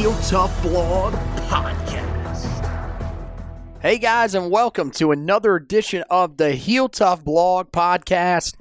Heel Tough Blog Podcast. Hey guys, and welcome to another edition of the Heel Tough Blog Podcast.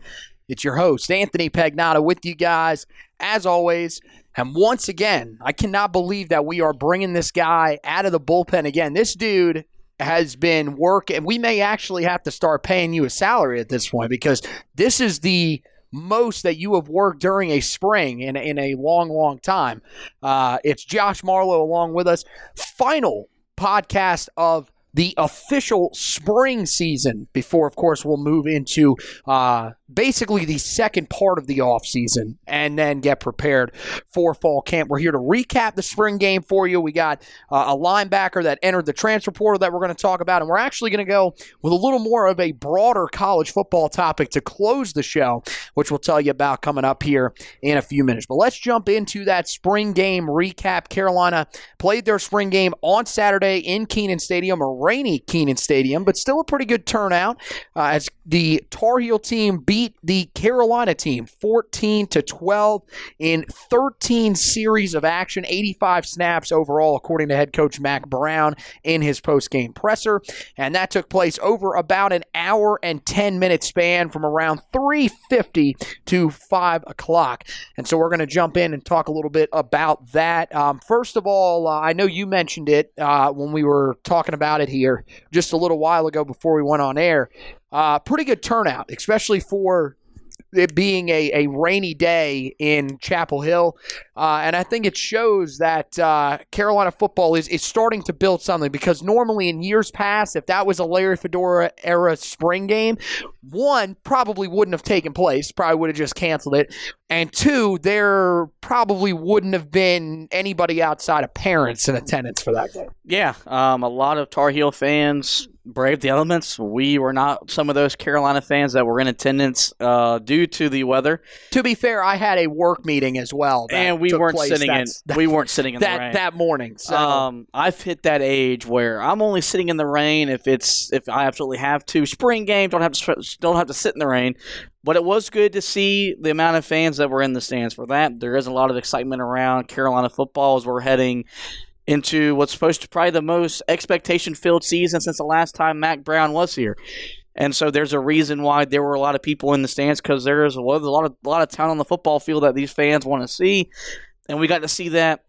It's your host, Anthony Pagnotta, with you guys, as always. And once again, I cannot believe that we are bringing this guy out of the bullpen again. This dude has been working. We may actually have to start paying you a salary at this point because this is the most that you have worked during a spring in, in a long, long time. Uh, it's Josh Marlowe along with us. Final podcast of the official spring season before, of course, we'll move into uh, basically the second part of the off season and then get prepared for fall camp. We're here to recap the spring game for you. We got uh, a linebacker that entered the transfer portal that we're going to talk about, and we're actually going to go with a little more of a broader college football topic to close the show, which we'll tell you about coming up here in a few minutes. But let's jump into that spring game recap. Carolina played their spring game on Saturday in Kenan Stadium, rainy Kenan Stadium, but still a pretty good turnout uh, as the Tar Heel team beat the Carolina team 14 to 12 in 13 series of action, 85 snaps overall, according to head coach Mack Brown in his post-game presser, and that took place over about an hour and 10 minute span from around 3:50 to 5 o'clock. And so we're going to jump in and talk a little bit about that. Um, first of all, uh, I know you mentioned it uh, when we were talking about it here just a little while ago before we went on air. Uh, pretty good turnout, especially for it being a, a rainy day in Chapel Hill. Uh, and I think it shows that uh, Carolina football is, is starting to build something because normally in years past, if that was a Larry Fedora era spring game, one, probably wouldn't have taken place, probably would have just canceled it. And two, there probably wouldn't have been anybody outside of parents in attendance for that game. Yeah, um, a lot of Tar Heel fans braved the elements. We were not some of those Carolina fans that were in attendance uh, due to the weather, To be fair, I had a work meeting as well, that and we took weren't place sitting in. that's- we weren't sitting in the that rain. that morning. So Um, I've hit that age where I'm only sitting in the rain if it's if I absolutely have to. Spring game don't have to don't have to sit in the rain, but it was good to see the amount of fans that were in the stands for that. There is a lot of excitement around Carolina football as we're heading into what's supposed to probably the most expectation filled season since the last time Mack Brown was here. And so there's a reason why there were a lot of people in the stands because there is a lot, of a lot of talent on the football field that these fans want to see, and we got to see that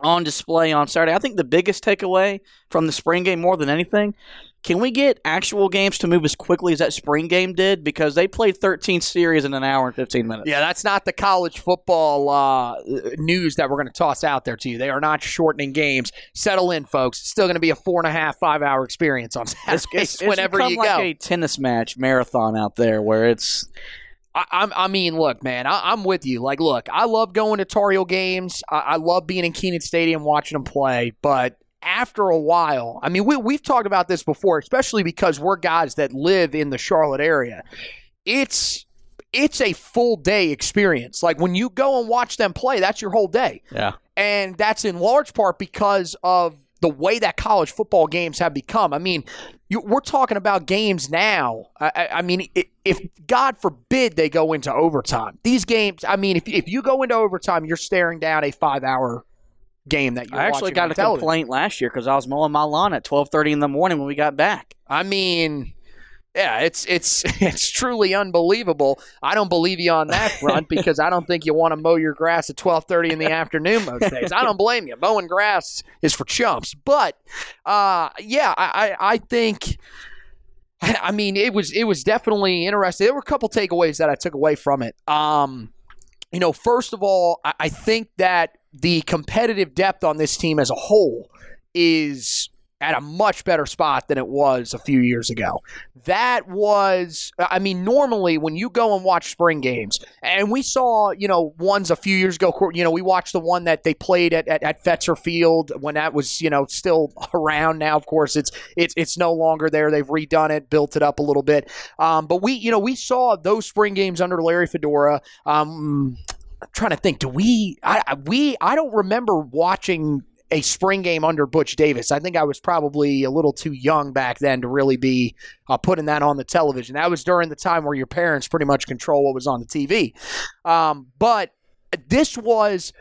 on display on Saturday. I think the biggest takeaway from the spring game, more than anything, can we get actual games to move as quickly as that spring game did? Because they played 13 series in an hour and 15 minutes. Yeah, that's not the college football uh, news that we're going to toss out there to you. They are not shortening games. Settle in, folks. It's still going to be a four and a half, five hour experience on It's, Saturdays it's, it's whenever become you like go. a tennis match marathon out there where it's I, I'm, I mean, look, man, I, I'm with you. Like, look, I love going to Tar games. I, I love being in Kenan Stadium watching them play. But after a while, I mean, we, we've talked about this before, especially because we're guys that live in the Charlotte area. It's it's a full day experience. Like when you go and watch them play, that's your whole day. Yeah. And that's in large part because of the way that college football games have become. I mean, you, we're talking about games now. I, I mean, if God forbid they go into overtime, these games. I mean, if if you go into overtime, you're staring down a five hour game that you. I actually got a television. complaint last year because I was mowing my lawn at twelve thirty in the morning when we got back. I mean, yeah, it's it's it's truly unbelievable. I don't believe you on that front because I don't think you want to mow your grass at twelve thirty in the afternoon most days. I don't blame you. Mowing grass is for chumps. But uh, yeah, I, I think. I mean, it was it was definitely interesting. There were a couple takeaways that I took away from it. Um, you know, first of all, I, I think that the competitive depth on this team as a whole is at a much better spot than it was a few years ago. That was, I mean, normally when you go and watch spring games, and we saw, you know, ones a few years ago, you know, we watched the one that they played at, at, at Fetzer Field when that was, you know, still around. Now, of course, it's it's it's no longer there. They've redone it, built it up a little bit. Um, but we, you know, we saw those spring games under Larry Fedora. Um, I'm trying to think. Do we? I we I don't remember watching a spring game under Butch Davis. I think I was probably a little too young back then to really be uh, putting that on the television. That was during the time where your parents pretty much control what was on the TV. Um, but this was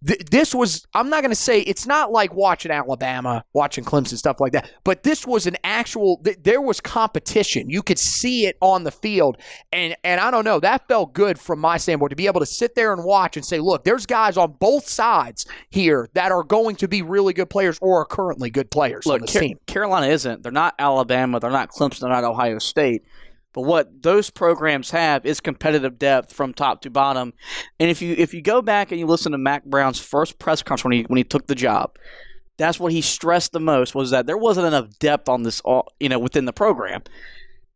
this was I'm not going to say it's not like watching Alabama, watching Clemson stuff like that, but this was an actual th- there was competition. You could see it on the field and and I don't know, that felt good from my standpoint to be able to sit there and watch and say, look, there's guys on both sides here that are going to be really good players or are currently good players look, on this Car- team. Carolina isn't. They're not Alabama, they're not Clemson, they're not Ohio State. But what those programs have is competitive depth from top to bottom. And if you if you go back and you listen to Mack Brown's first press conference when he when he took the job, that's what he stressed the most was that there wasn't enough depth on this all you know within the program.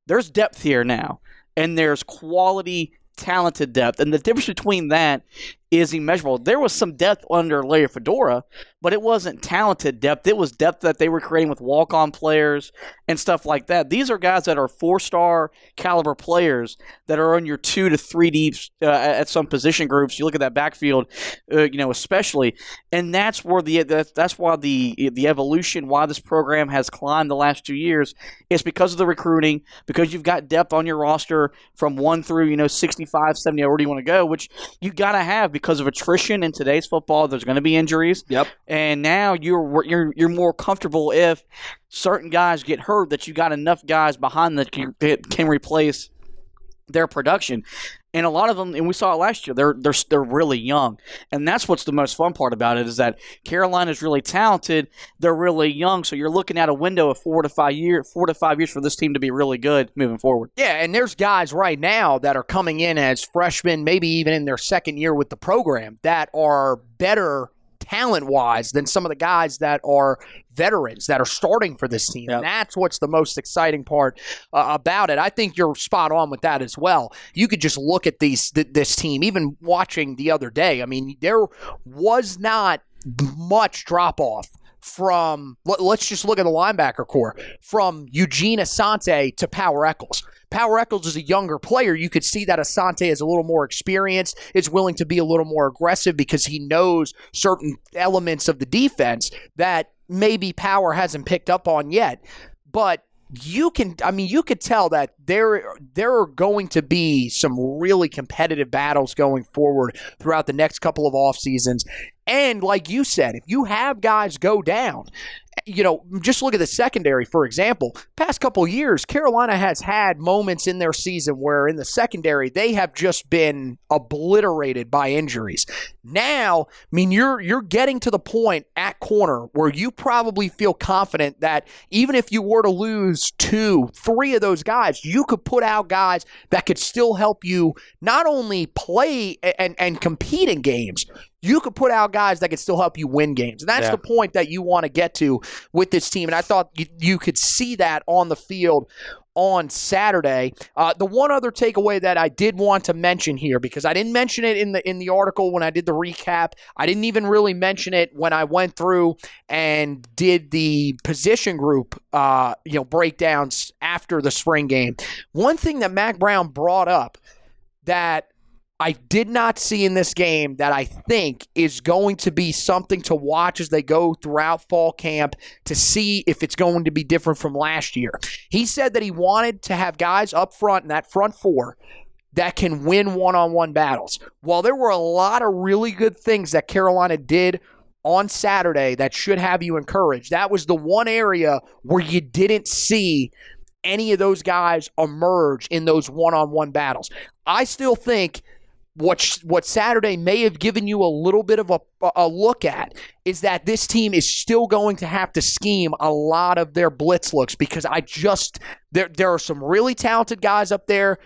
There's depth here now, and there's quality talented depth. And the difference between that is immeasurable. There was some depth under Larry Fedora, but it wasn't talented depth. It was depth that they were creating with walk on players and stuff like that. These are guys that are four star caliber players that are on your two to three deeps uh, at some position groups. You look at that backfield, uh, you know, especially, and that's where the that's why the the evolution, why this program has climbed the last two years, is because of the recruiting, because you've got depth on your roster from one through you know 65, 70, where do you want to go, which you got to have because of attrition in today's football. There's going to be injuries. Yep. And now you're you're you're more comfortable if certain guys get hurt that you got enough guys behind that can, can replace their production. And a lot of them, and we saw it last year. They're they're they're really young, and that's what's the most fun part about it is that Carolina's really talented. They're really young, so you're looking at a window of four to five years, four to five years for this team to be really good moving forward. Yeah, and there's guys right now that are coming in as freshmen, maybe even in their second year with the program, that are better talent wise than some of the guys that are veterans that are starting for this team. Yep. And that's what's the most exciting part uh, about it. I think you're spot on with that as well. You could just look at these th- this team, even watching the other day. I mean, there was not much drop off from let's just look at the linebacker core from Eugene Asante to Power Echols. Power Echols is a younger player. You could see that Asante is a little more experienced, is willing to be a little more aggressive because he knows certain elements of the defense that maybe Power hasn't picked up on yet. But you can I mean you could tell that there there are going to be some really competitive battles going forward throughout the next couple of off seasons and like you said, if you have guys go down, you know, just look at the secondary, for example. Past couple years, Carolina has had moments in their season where in the secondary they have just been obliterated by injuries. Now, I mean, you're you're getting to the point at corner where you probably feel confident that even if you were to lose two, three of those guys, you could put out guys that could still help you not only play and, and compete in games, you could put out guys that could still help you win games. And that's yeah. the point that you want to get to with this team. And I thought you, you could see that on the field on Saturday. Uh, the one other takeaway that I did want to mention here, because I didn't mention it in the in the article when I did the recap, I didn't even really mention it when I went through and did the position group, uh, you know, breakdowns after the spring game. One thing that Mack Brown brought up that I did not see in this game that I think is going to be something to watch as they go throughout fall camp to see if it's going to be different from last year. He said that he wanted to have guys up front in that front four that can win one on one battles. While there were a lot of really good things that Carolina did on Saturday that should have you encouraged, that was the one area where you didn't see any of those guys emerge in those one on one battles. I still think what what Saturday may have given you a little bit of a, a look at is that this team is still going to have to scheme a lot of their blitz looks because I just there there are some really talented guys up there.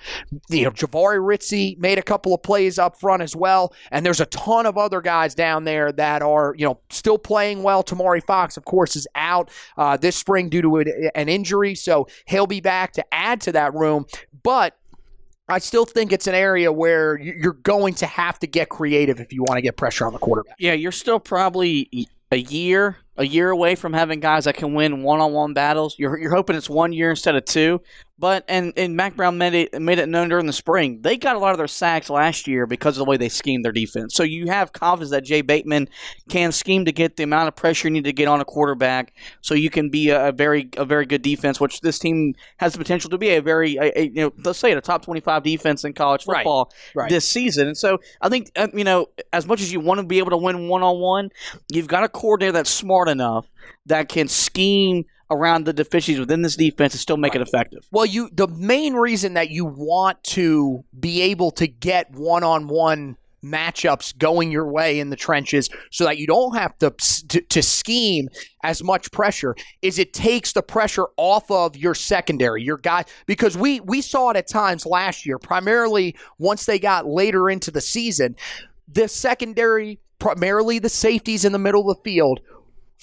You know, Jahvaree Ritzie made a couple of plays up front as well, and there's a ton of other guys down there that are you know still playing well. Tomari Fox, of course, is out uh, this spring due to an injury, so he'll be back to add to that room, but I still think it's an area where you're going to have to get creative if you want to get pressure on the quarterback. Yeah, you're still probably a year, a year away from having guys that can win one-on-one battles. You're, you're hoping it's one year instead of two. But and and Mack Brown made it made it known during the spring they got a lot of their sacks last year because of the way they schemed their defense. So you have confidence that Jay Bateman can scheme to get the amount of pressure you need to get on a quarterback, so you can be a, a very a very good defense, which this team has the potential to be a very a, a, you know let's say a top twenty five defense in college football Right. Right. this season. And so I think uh, you know as much as you want to be able to win one on one, you've got a coordinator that's smart enough that can scheme around the deficiencies within this defense and still make it effective. Well, you the main reason that you want to be able to get one-on-one matchups going your way in the trenches so that you don't have to, to to scheme as much pressure is it takes the pressure off of your secondary your guy because we we saw it at times last year primarily once they got later into the season the secondary primarily the safeties in the middle of the field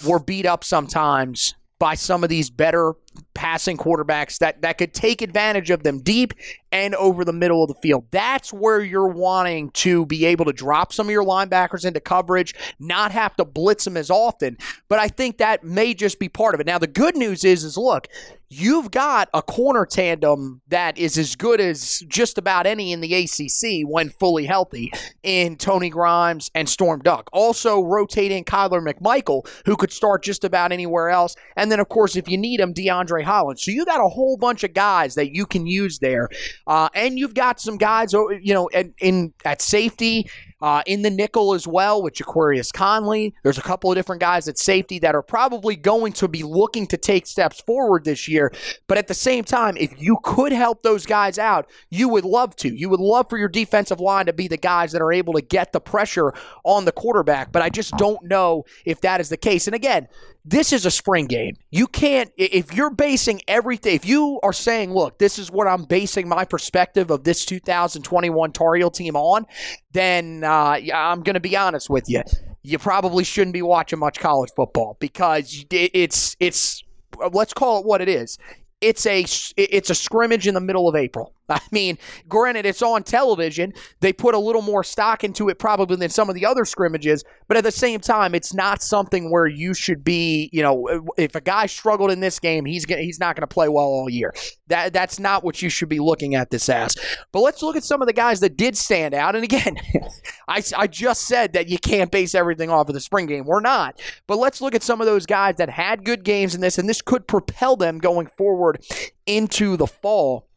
were beat up sometimes by some of these better passing quarterbacks that, that could take advantage of them deep and over the middle of the field. That's where you're wanting to be able to drop some of your linebackers into coverage, not have to blitz them as often. But I think that may just be part of it. Now the good news is is look, you've got a corner tandem that is as good as just about any in the ACC when fully healthy in Tony Grimes and Storm Duck. Also rotating Kyler McMichael, who could start just about anywhere else. And then, of course, if you need him, DeAndre Holland. So you got a whole bunch of guys that you can use there. Uh, and you've got some guys, oh, you know, in, in at safety. Uh, in the nickel as well with Jaquarius Conley. There's a couple of different guys at safety that are probably going to be looking to take steps forward this year. But at the same time, if you could help those guys out, you would love to. You would love for your defensive line to be the guys that are able to get the pressure on the quarterback. But I just don't know if that is the case. And again, this is a spring game. You can't, if you're basing everything, if you are saying, look, this is what I'm basing my perspective of this 2021 Tar Heel team on, then uh, I'm going to be honest with you. You probably shouldn't be watching much college football because it's, it's, let's call it what it is. It's a, it's a scrimmage in the middle of April. I mean, granted, it's on television. They put a little more stock into it probably than some of the other scrimmages, but at the same time, it's not something where you should be. You know, if a guy struggled in this game, he's gonna, he's not going to play well all year. That that's not what you should be looking at this as. But let's look at some of the guys that did stand out. And again, I I just said that you can't base everything off of the spring game. We're not. But let's look at some of those guys that had good games in this, and this could propel them going forward into the fall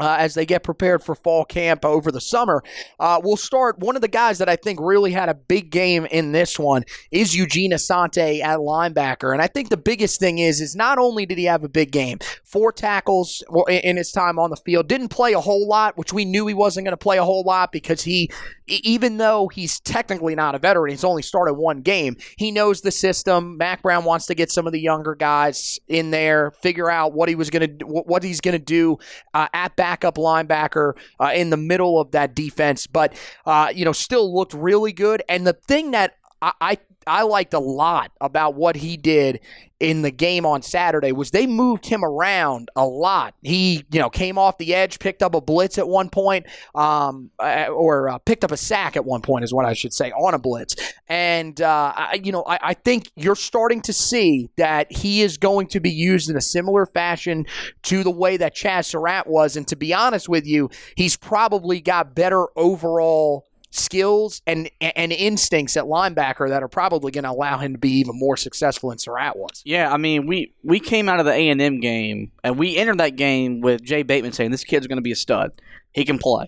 uh, as they get prepared for fall camp over the summer. Uh, we'll start. One of the guys that I think really had a big game in this one is Eugene Asante at linebacker, and I think the biggest thing is is not only did he have a big game, four tackles in his time on the field, didn't play a whole lot, which we knew he wasn't going to play a whole lot because he, even though he's technically not a veteran, he's only started one game. He knows the system. Mack Brown wants to get some of the younger guys in there, figure out what he was going to what he's going to do uh, at backup linebacker uh, in the middle of that defense, but uh, you know still looked really good. And the thing that I, I I liked a lot about what he did in the game on Saturday was they moved him around a lot. He, you know, came off the edge, picked up a blitz at one point, um, uh, or uh, picked up a sack at one point, is what I should say, on a blitz. And, uh, I, you know, I, I think you're starting to see that he is going to be used in a similar fashion to the way that Chazz Surratt was. And to be honest with you, he's probably got better overall skills and and instincts at linebacker that are probably going to allow him to be even more successful than Surratt was. Yeah, I mean, we we came out of the A and M game and we entered that game with Jay Bateman saying this kid's going to be a stud. He can play.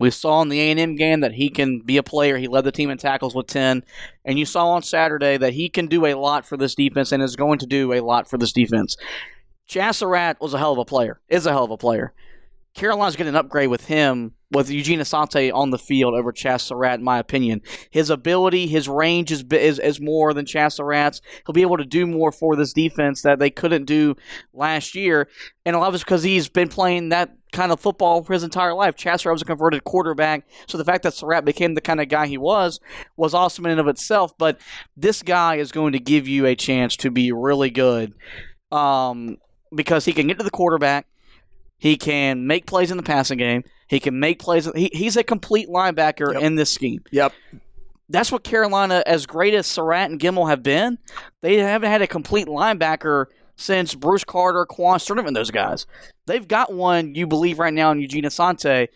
We saw in the A and M game that he can be a player. He led the team in tackles with ten, and you saw on Saturday that he can do a lot for this defense and is going to do a lot for this defense. Surratt was a hell of a player. Is a hell of a player. Carolina's getting an upgrade with him with Eugene Asante on the field over Chazz Surratt, in my opinion. His ability, his range is, is, is more than Chazz Surratt's. He'll be able to do more for this defense that they couldn't do last year. And a lot of it's because he's been playing that kind of football for his entire life. Chazz Surratt was a converted quarterback. So the fact that Surratt became the kind of guy he was was awesome in and of itself. But this guy is going to give you a chance to be really good um, because he can get to the quarterback. He can make plays in the passing game. He can make plays. He, he's a complete linebacker Yep. in this scheme. Yep. That's what Carolina, as great as Surratt and Gemmel have been, they haven't had a complete linebacker since Bruce Carter, Quan Sturdivant, those guys. They've got one, you believe, right now in Eugene Asante,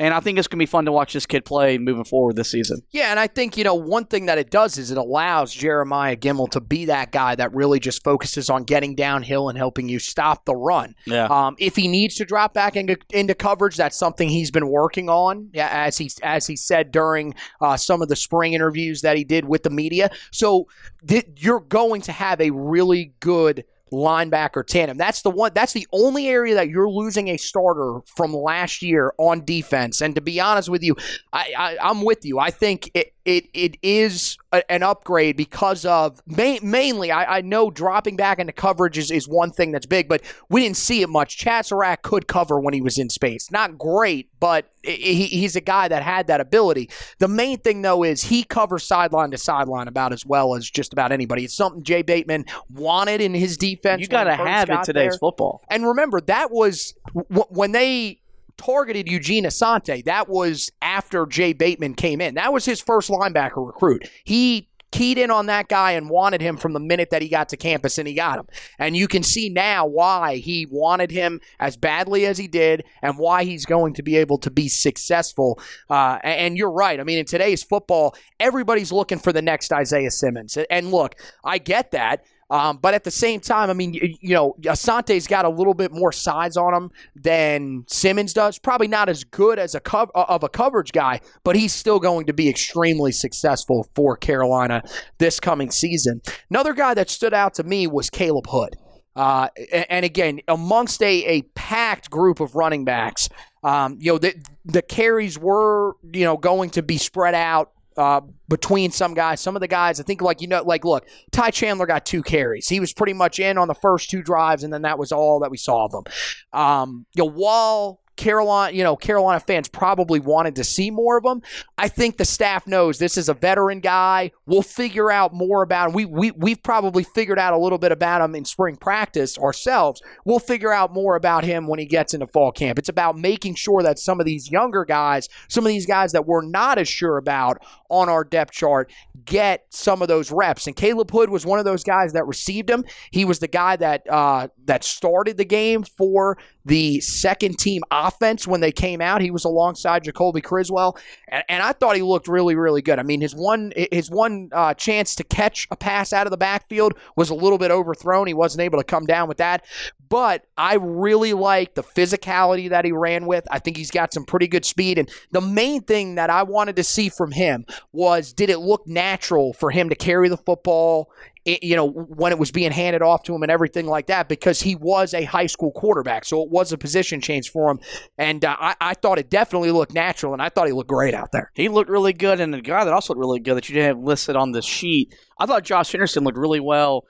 and I think it's going to be fun to watch this kid play moving forward this season. Yeah, and I think, you know, one thing that it does is it allows Jeremiah Gemmel to be that guy that really just focuses on getting downhill and helping you stop the run. Yeah. Um, if he needs to drop back into, into coverage, that's something he's been working on, yeah, as he as he said during uh, some of the spring interviews that he did with the media. So th- you're going to have a really good linebacker tandem. That's the one. That's the only area that you're losing a starter from last year on defense. And to be honest with you, I, I I'm with you. I think it it, it is a, an upgrade because of ma- mainly I, I know dropping back into coverage is, is one thing that's big, but we didn't see it much. Surratt could cover when he was in space. Not great, but he, he's a guy that had that ability. The main thing though is he covers sideline to sideline about as well as just about anybody. It's something Jay Bateman wanted in his defense. You got to have in today's there. football. And remember, that was w- when they targeted Eugene Asante. That was after Jay Bateman came in. That was his first linebacker recruit. He keyed in on that guy and wanted him from the minute that he got to campus, and he got him. And you can see now why he wanted him as badly as he did, and why he's going to be able to be successful. Uh, and and you're right. I mean, in today's football, everybody's looking for the next Isaiah Simmons. And look, I get that. Um, but at the same time, I mean, you, you know, Asante's got a little bit more size on him than Simmons does. Probably not as good as a cov- uh, of a coverage guy, but he's still going to be extremely successful for Carolina this coming season. Another guy that stood out to me was Caleb Hood. Uh, and again, amongst a, a packed group of running backs, um, you know, the, the carries were, you know, going to be spread out uh, between some guys. Some of the guys, I think, like, you know, like, look, Ty Chandler got two carries. He was pretty much in on the first two drives, and then that was all that we saw of him. Um, you know, while Carolina, you know, Carolina fans probably wanted to see more of him. I think the staff knows this is a veteran guy. We'll figure out more about him. We we we've probably figured out a little bit about him in spring practice ourselves. We'll figure out more about him when he gets into fall camp. It's about making sure that some of these younger guys, some of these guys that we're not as sure about on our depth chart, get some of those reps. And Caleb Hood was one of those guys that received him. He was the guy that uh, that started the game for the second team offense when they came out. He was alongside Jacoby Criswell, and, and I thought he looked really, really good. I mean, his one his one uh, chance to catch a pass out of the backfield was a little bit overthrown. He wasn't able to come down with that, but I really like the physicality that he ran with. I think he's got some pretty good speed, and the main thing that I wanted to see from him was did it look natural for him to carry the football it, you know, when it was being handed off to him and everything like that, because he was a high school quarterback. So it was a position change for him. And uh, I, I thought it definitely looked natural, and I thought he looked great out there. He looked really good, and the guy that also looked really good that you didn't have listed on the sheet, I thought Josh Henderson looked really well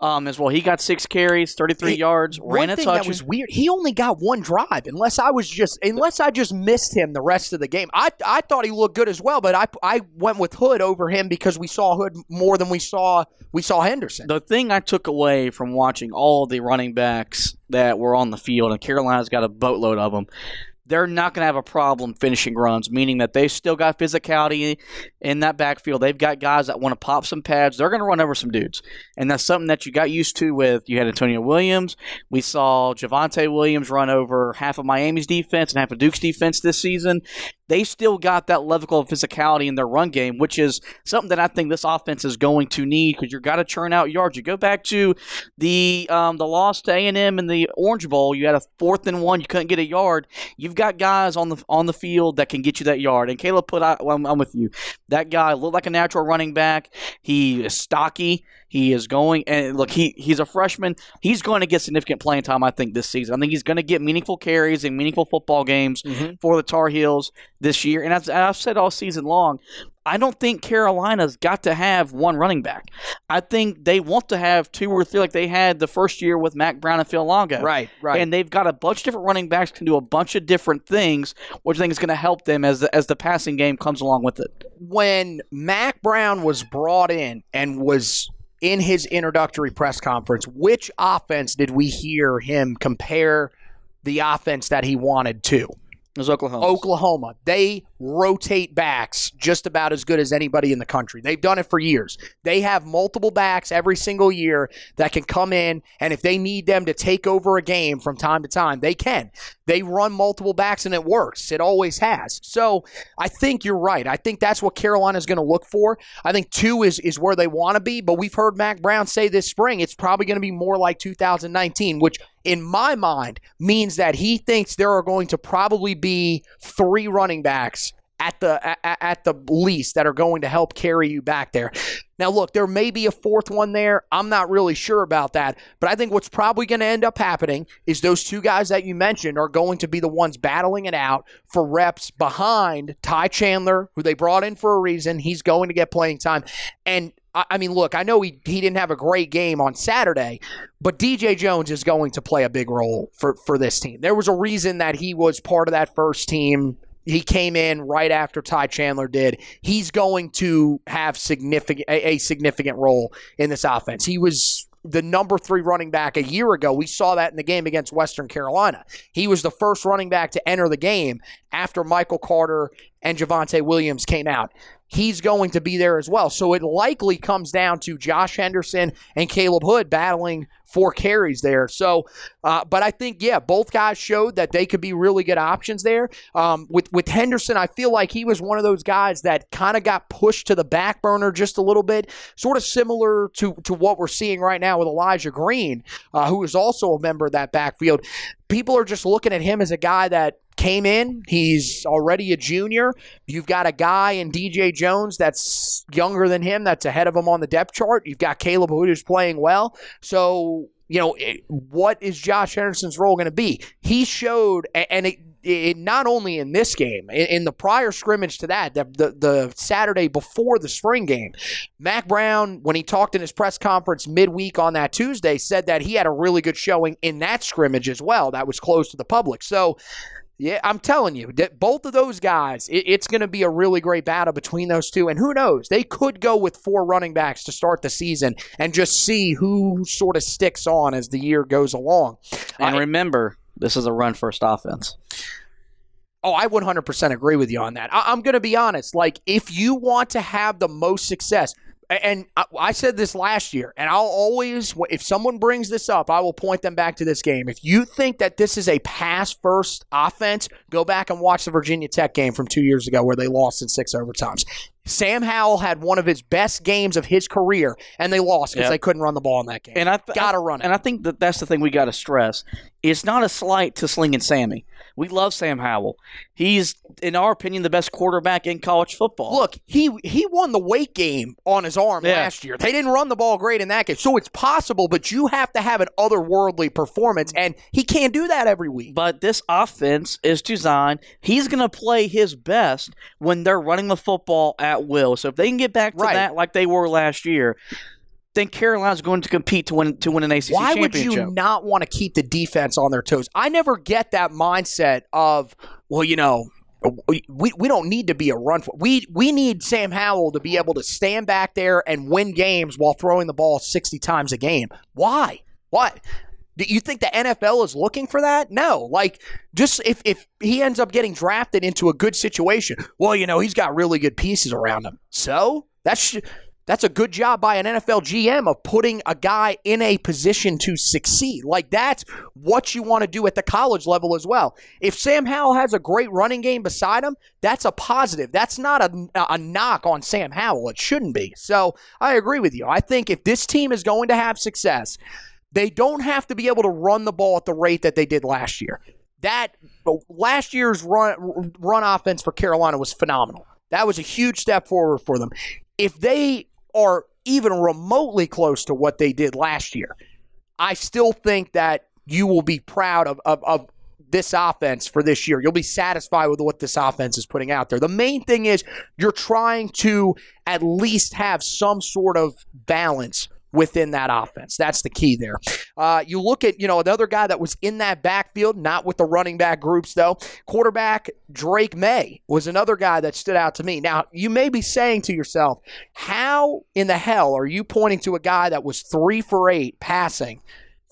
um, as well. He got six carries, 33 It- yards, One ran a touch. that was weird, he only got one drive. Unless I was just, unless I just missed him the rest of the game. I I thought he looked good as well, but I I went with Hood over him because we saw Hood more than we saw we saw Henderson. the thing I took away from watching all the running backs that were on the field, and Carolina's got a boatload of them, they're not going to have a problem finishing runs, meaning that they've still got physicality in that backfield. They've got guys that want to pop some pads. They're going to run over some dudes. And that's something that you got used to with you had Antonio Williams. We saw Javonte Williams run over half of Miami's defense and half of Duke's defense this season. They still got that level of physicality in their run game, which is something that I think this offense is going to need because you've got to churn out yards. You go back to the um, the loss to A and M in the Orange Bowl. You had a fourth and one. You couldn't get a yard. You've got guys on the on the field that can get you that yard. And Caleb put out. Well, I'm, I'm with you. That guy looked like a natural running back. He is stocky. He is going and look. He he's a freshman. He's going to get significant playing time. I think this season. I think he's going to get meaningful carries and meaningful football games mm-hmm. for the Tar Heels this year. And as I've said all season long, I don't think Carolina's got to have one running back. I think they want to have two or three, like they had the first year with Mack Brown and Phil Longo. Right, right. And they've got a bunch of different running backs can do a bunch of different things, which I think is going to help them as the, as the passing game comes along with it. when Mack Brown was brought in and was in his introductory press conference, which offense did we hear him compare the offense that he wanted to? It was Oklahoma. Oklahoma. They rotate backs just about as good as anybody in the country. They've done it for years. They have multiple backs every single year that can come in, and if they need them to take over a game from time to time, they can. They run multiple backs, and it works. It always has. So I think you're right. I think that's what Carolina's going to look for. I think two is, is where they want to be, but we've heard Mack Brown say this spring it's probably going to be more like 2019, which in my mind means that he thinks there are going to probably be three running backs at the at, at the least that are going to help carry you back there. Now look, there may be a fourth one there. I'm not really sure about that, but I think what's probably going to end up happening is those two guys that you mentioned are going to be the ones battling it out for reps behind Ty Chandler, who they brought in for a reason. He's going to get playing time. And I mean, look, I know he, he didn't have a great game on Saturday, but DJ Jones is going to play a big role for, for this team. There was a reason that he was part of that first team. He came in right after Ty Chandler did. He's going to have significant a, a significant role in this offense. He was the number three running back a year ago. We saw that in the game against Western Carolina. He was the first running back to enter the game after Michael Carter and Javonte Williams came out. He's going to be there as well. So it likely comes down to Josh Henderson and Caleb Hood battling for carries there. So, uh, but I think yeah, both guys showed that they could be really good options there. Um, with with Henderson, I feel like he was one of those guys that kind of got pushed to the back burner just a little bit, sort of similar to to what we're seeing right now with Elijah Green, uh, who is also a member of that backfield. People are just looking at him as a guy that came in. He's already a junior. You've got a guy in DJ Jones that's younger than him, that's ahead of him on the depth chart. You've got Caleb Hood who's playing well. So, you know, it, what is Josh Henderson's role going to be? He showed, and it, it, not only in this game, in, in the prior scrimmage to that, the, the the Saturday before the spring game, Mack Brown, when he talked in his press conference midweek on that Tuesday, said that he had a really good showing in that scrimmage as well. That was close to the public. So, yeah, I'm telling you, that both of those guys, it, it's going to be a really great battle between those two. And who knows? They could go with four running backs to start the season and just see who sort of sticks on as the year goes along. And I- remember, this is a run first offense. Oh, I 100% agree with you on that. I- I'm going to be honest. Like, if you want to have the most success, and I, said this last year, and I'll always, if someone brings this up, I will point them back to this game. If you think that this is a pass first offense, go back and watch the Virginia Tech game from two years ago where they lost in six overtimes. Sam Howell had one of his best games of his career, and they lost because Yep. they couldn't run the ball in that game. And I th- Gotta run it. And I think that that's the thing we got to stress. It's not a slight to Sling and Sammy. We love Sam Howell. He's, in our opinion, the best quarterback in college football. Look, he he won the Wake game on his arm Yeah. last year. They didn't run the ball great in that game, so it's possible. But you have to have an otherworldly performance, and he can't do that every week. But this offense is designed. He's going to play his best when they're running the football at will. So if they can get back to Right. that like they were last year, then Carolina's going to compete to win to win an ACC Why would you not want to keep the defense on their toes? I never get that mindset of, well, you know, we, we don't need to be a run. For, we we need Sam Howell to be able to stand back there and win games while throwing the ball sixty times a game. Why? What? Do you think the NFL is looking for that? No. Like, just if, if he ends up getting drafted into a good situation, well, you know, he's got really good pieces around him. So that's that's a good job by an NFL GM of putting a guy in a position to succeed. Like that's what you want to do at the college level as well. If Sam Howell has a great running game beside him, that's a positive. That's not a, a knock on Sam Howell. It shouldn't be. So I agree with you. I think if this team is going to have success, they don't have to be able to run the ball at the rate that they did last year. That last year's run run offense for Carolina was phenomenal. That was a huge step forward for them. If they are even remotely close to what they did last year, I still think that you will be proud of, of, of this offense for this year. You'll be satisfied with what this offense is putting out there. The main thing is you're trying to at least have some sort of balance within that offense. That's the key there. Uh, you look at, you know, another guy that was in that backfield, not with the running back groups, though. Quarterback Drake Maye was another guy that stood out to me. Now, you may be saying to yourself, how in the hell are you pointing to a guy that was three for eight passing?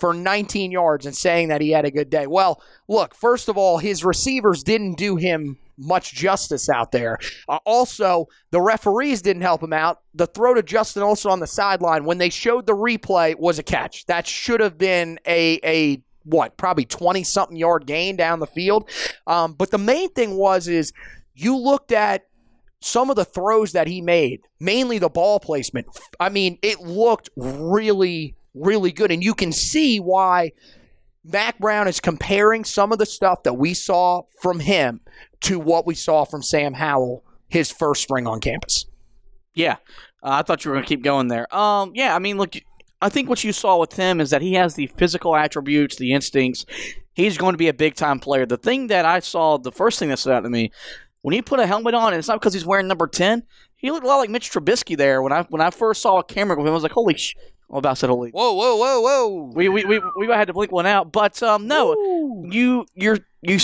For 19 yards and saying that he had a good day. Well, look, first of all, his receivers didn't do him much justice out there. Uh, also, the referees didn't help him out. The throw to Justin Olson on the sideline when they showed the replay was a catch. That should have been a a what probably 20 something yard gain down the field. Um, but the main thing was is you looked at some of the throws that he made, mainly the ball placement. I mean, it looked really really good and you can see why Mack Brown is comparing some of the stuff that we saw from him to what we saw from Sam Howell his first spring on campus. Yeah, uh, I thought you were going to keep going there. Um, yeah, I mean, look, I think what you saw with him is that he has the physical attributes, the instincts. He's going to be a big time player. The thing that I saw, the first thing that stood out to me, when he put a helmet on, and it's not because he's wearing number ten. He looked a lot like Mitch Trubisky there. When I when I first saw a camera with him, I was like, "Holy sh!" Well, about said holy. Whoa, whoa, whoa, whoa! We we, we we had to blink one out, but um, no, you you're you.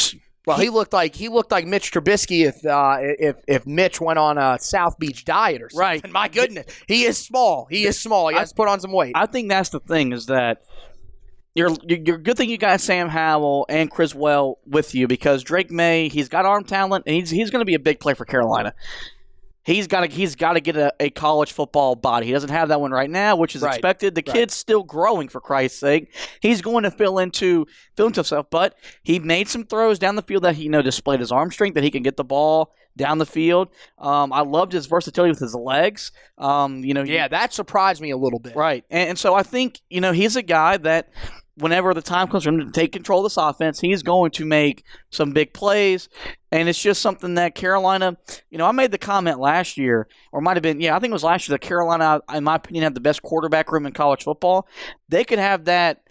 Well, he looked like he looked like Mitch Trubisky if uh, if if Mitch went on a South Beach diet or something. Right. My goodness, he is small. He is small. He has to put on some weight. I think that's the thing is that you're you're, good thing you got Sam Howell and Criswell with you because Drake Maye he's got arm talent and he's he's going to be a big play for Carolina. He's got to he's got to get a, a college football body. He doesn't have that one right now, which is Right. expected. The Right. kid's still growing for Christ's sake. He's going to fill into fill into himself, but he made some throws down the field that he you know displayed his arm strength that he can get the ball down the field. Um, I loved his versatility with his legs. Um, you know, yeah, that surprised me a little bit. Right. And, and so I think, you know, he's a guy that whenever the time comes for him to take control of this offense, he's going to make some big plays. And it's just something that Carolina, you know, I made the comment last year, or might have been, yeah, I think it was last year that Carolina, in my opinion, had the best quarterback room in college football. They could have that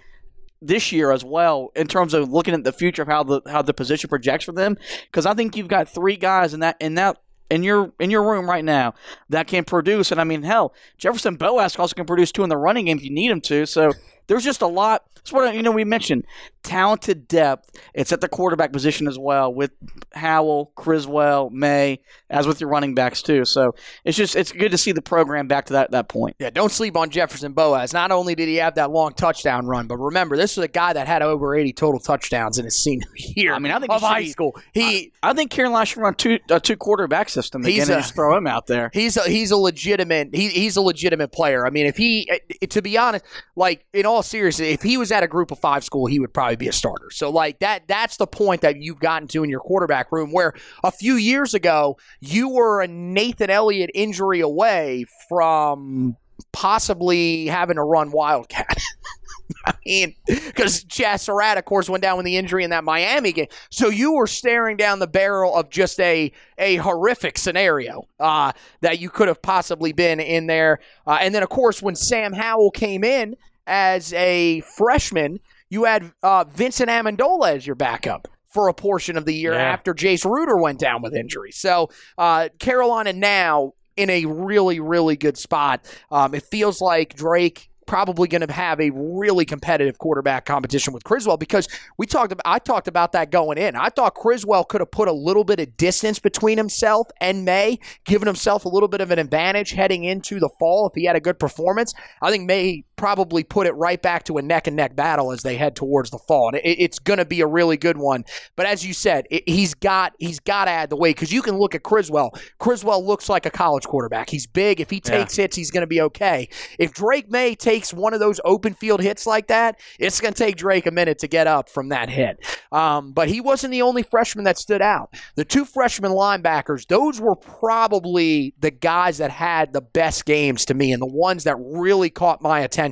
this year as well in terms of looking at the future of how the how the position projects for them because I think you've got three guys in that in that in your in your room right now that can produce and I mean hell Jefferson Boaz also can produce two in the running game if you need him to so there's just a lot that's what you know we mentioned talented depth it's at the quarterback position as well with Howell Criswell Maye as with your running backs too so it's just it's good to see the program back to that that point Yeah, don't sleep on Jefferson Boaz. Not only did he have that long touchdown run, but remember, this was a guy that had over 80 total touchdowns in his senior year I mean, I think of high be- school. He I think Carolina should run two a two quarterback system again He's and a- just throw him out there. He's a, he's a legitimate he, he's a legitimate player. I mean, if he eh, to be honest, like in all all seriousness, if he was at a group of five school, he would probably be a starter. So like that that's the point that you've gotten to in your quarterback room where a few years ago you were a Nathan Elliott injury away from possibly having to run Wildcat. I mean, because Chazz Surratt, of course, went down with the injury in that Miami game. So you were staring down the barrel of just a a horrific scenario uh, that you could have possibly been in there. Uh, and then, of course, when Sam Howell came in as a freshman, you had uh, Vincent Amendola as your backup for a portion of the year Yeah. after Jace Ruder went down with injury. So uh, Carolina now in a really, really good spot. Um, it feels like Drake probably going to have a really competitive quarterback competition with Criswell because we talked about I talked about that going in. I thought Criswell could have put a little bit of distance between himself and Maye, giving himself a little bit of an advantage heading into the fall if he had a good performance. I think Maye probably put it right back to a neck and neck battle as they head towards the fall. And it, it's going to be a really good one. But as you said, it, he's got he's got to add the weight because you can look at Criswell. Criswell looks like a college quarterback. He's big. If he takes hits, he's going to be okay. If Drake Maye takes one of those open field hits like that, it's going to take Drake a minute to get up from that hit. Um, but he wasn't the only freshman that stood out. The two freshman linebackers, those were probably the guys that had the best games to me and the ones that really caught my attention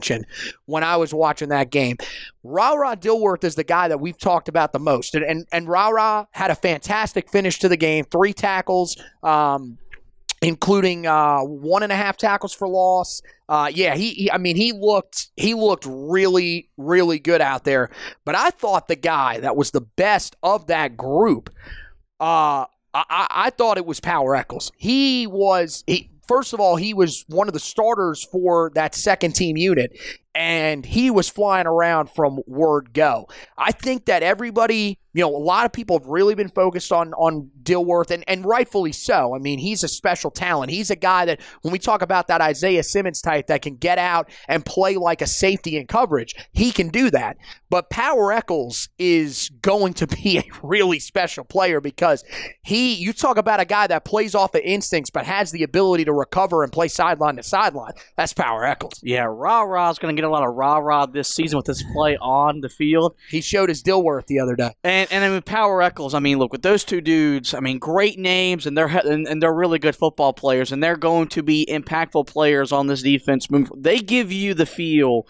when I was watching that game. Ra Ra Dilworth is the guy that we've talked about the most. And, and, and Ra Ra had a fantastic finish to the game, three tackles. Um, including uh, one and a half tackles for loss. Uh, yeah, he, he. I mean, he looked he looked really really good out there. But I thought the guy that was the best of that group. Uh, I, I I thought it was Power Echols. He was he. First of all, he was one of the starters for that second team unit, and he was flying around from word go. I think that everybody, you know, a lot of people have really been focused on on Dilworth, and, and rightfully so. I mean, he's a special talent. He's a guy that, when we talk about that Isaiah Simmons type that can get out and play like a safety in coverage, he can do that. But Power Echols is going to be a really special player because he, you talk about a guy that plays off of instincts but has the ability to recover and play sideline to sideline. That's Power Echols. Yeah, Rah rah is going to get a lot of rah rah this season with his play on the field. He showed his Dilworth the other day. And and I mean Power Echols. I mean, look with those two dudes. I mean, great names, and they're and, and they're really good football players, and they're going to be impactful players on this defense. They give you the feel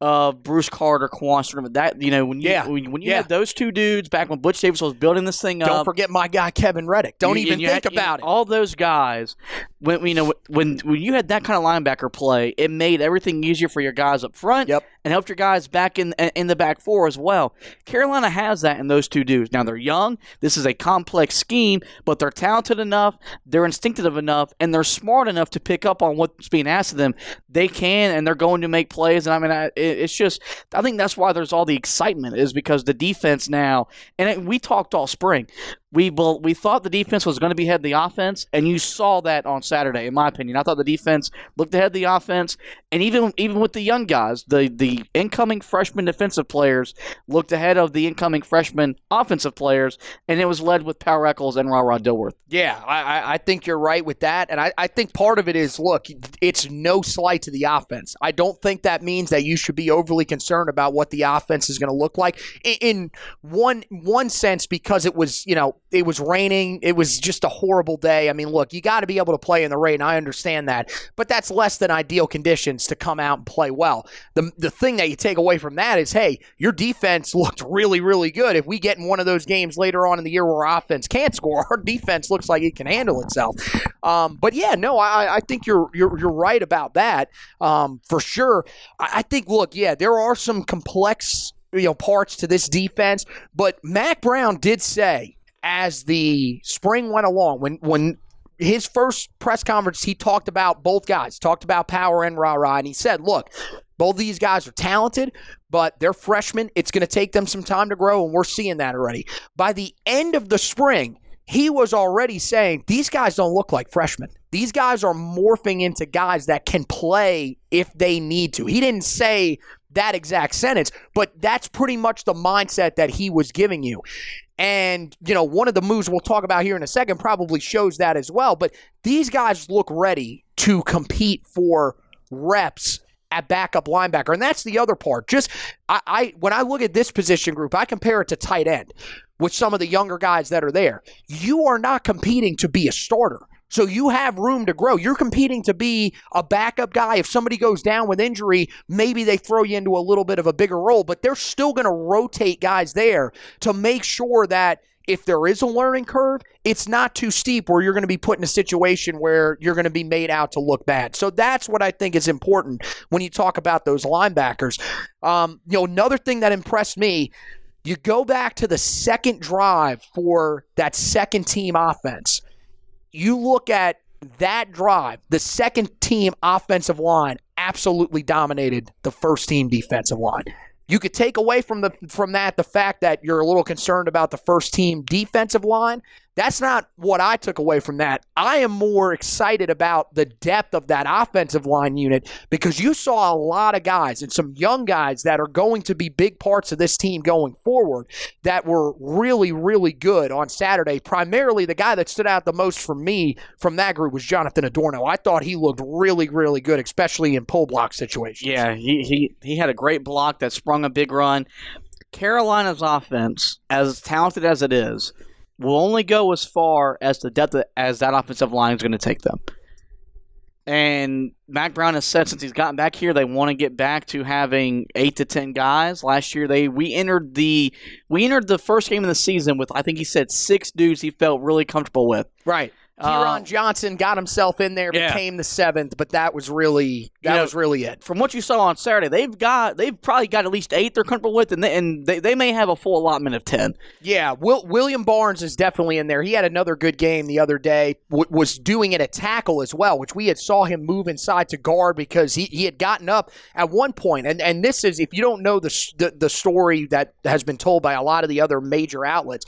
of Bruce Carter, Quan. That you know when you Yeah. when, when you Yeah. had those two dudes back when Butch Davis was building this thing up. Don't forget my guy Kevin Reddick. Don't You- even think had- about it. All those guys, when you know when when you had that kind of linebacker play, it made everything easier for your guys up front. Yep. And helped your guys back in in the back four as well. Carolina has that in those two dudes. Now they're young. This is a complex scheme, but they're talented enough, they're instinctive enough, and they're smart enough to pick up on what's being asked of them. They can, and they're going to make plays. And I mean, I, it, it's just I think that's why there's all the excitement is because the defense now, and it, we talked all spring. We we thought the defense was going to be ahead of the offense, and you saw that on Saturday. In my opinion, I thought the defense looked ahead of the offense, and even even with the young guys, the the incoming freshman defensive players looked ahead of the incoming freshman offensive players, and it was led with Power Echols and Ra Ra Dilworth. Yeah, I, I- I think you're right with that. And I, I think part of it is look, it's no slight to the offense. I don't think that means that you should be overly concerned about what the offense is going to look like in, in one one sense because it was, you know, it was raining. It was just a horrible day. I mean, look, you got to be able to play in the rain. I understand that. But that's less than ideal conditions to come out and play well. The, the thing that you take away from that is, hey, your defense looked really, really good. If we get in one of those games later on in the year where our offense can't score, our defense looks like it can handle itself. Um, but yeah, no, I, I think you're you're you're right about that um, for sure. I, I think, look, yeah, there are some complex you know parts to this defense, but Mack Brown did say as the spring went along when when his first press conference, he talked about both guys, talked about Power and Ra Ra, and he said, "Look, both these guys are talented, but they're freshmen. It's going to take them some time to grow, and we're seeing that already. By the end of the spring, he was already saying these guys don't look like freshmen. These guys are morphing into guys that can play if they need to. He didn't say that exact sentence, but that's pretty much the mindset that he was giving you. And, you know, one of the moves we'll talk about here in a second probably shows that as well. But these guys look ready to compete for reps at backup linebacker. And that's the other part. Just I, I when I look at this position group, I compare it to tight end with some of the younger guys that are there. You are not competing to be a starter. So you have room to grow. You're competing to be a backup guy. If somebody goes down with injury, maybe they throw you into a little bit of a bigger role, but they're still going to rotate guys there to make sure that if there is a learning curve, it's not too steep where you're going to be put in a situation where you're going to be made out to look bad. So that's what I think is important when you talk about those linebackers. Um, you know, another thing that impressed me, you go back to the second drive for that second team offense you look at that drive, the second team offensive line absolutely dominated the first team defensive line. You could take away from the from that the fact that you're a little concerned about the first team defensive line. That's not what I took away from that. I am more excited about the depth of that offensive line unit because you saw a lot of guys and some young guys that are going to be big parts of this team going forward that were really, really good on Saturday. Primarily, the guy that stood out the most for me from that group was Jonathan Adorno. I thought he looked really, really good, especially in pull block situations. Yeah, he, he, he had a great block that sprung a big run. Carolina's offense, as talented as it is, will only go as far as the depth as that offensive line is going to take them. And Mack Brown has said since he's gotten back here, they want to get back to having eight to ten guys. Last year, they we entered the we entered the first game of the season with I think he said six dudes he felt really comfortable with. Right. Kieran um, Johnson got himself in there, yeah. became the seventh, but that was really that know, was really it. From what you saw on Saturday, they've got they've probably got at least eight they're comfortable with, and they, and they, they may have a full allotment of ten. Yeah, Will, William Barnes is definitely in there. He had another good game the other day. W- was doing it at tackle as well, which we had saw him move inside to guard because he, he had gotten up at one point. And and this is if you don't know the, the the story that has been told by a lot of the other major outlets.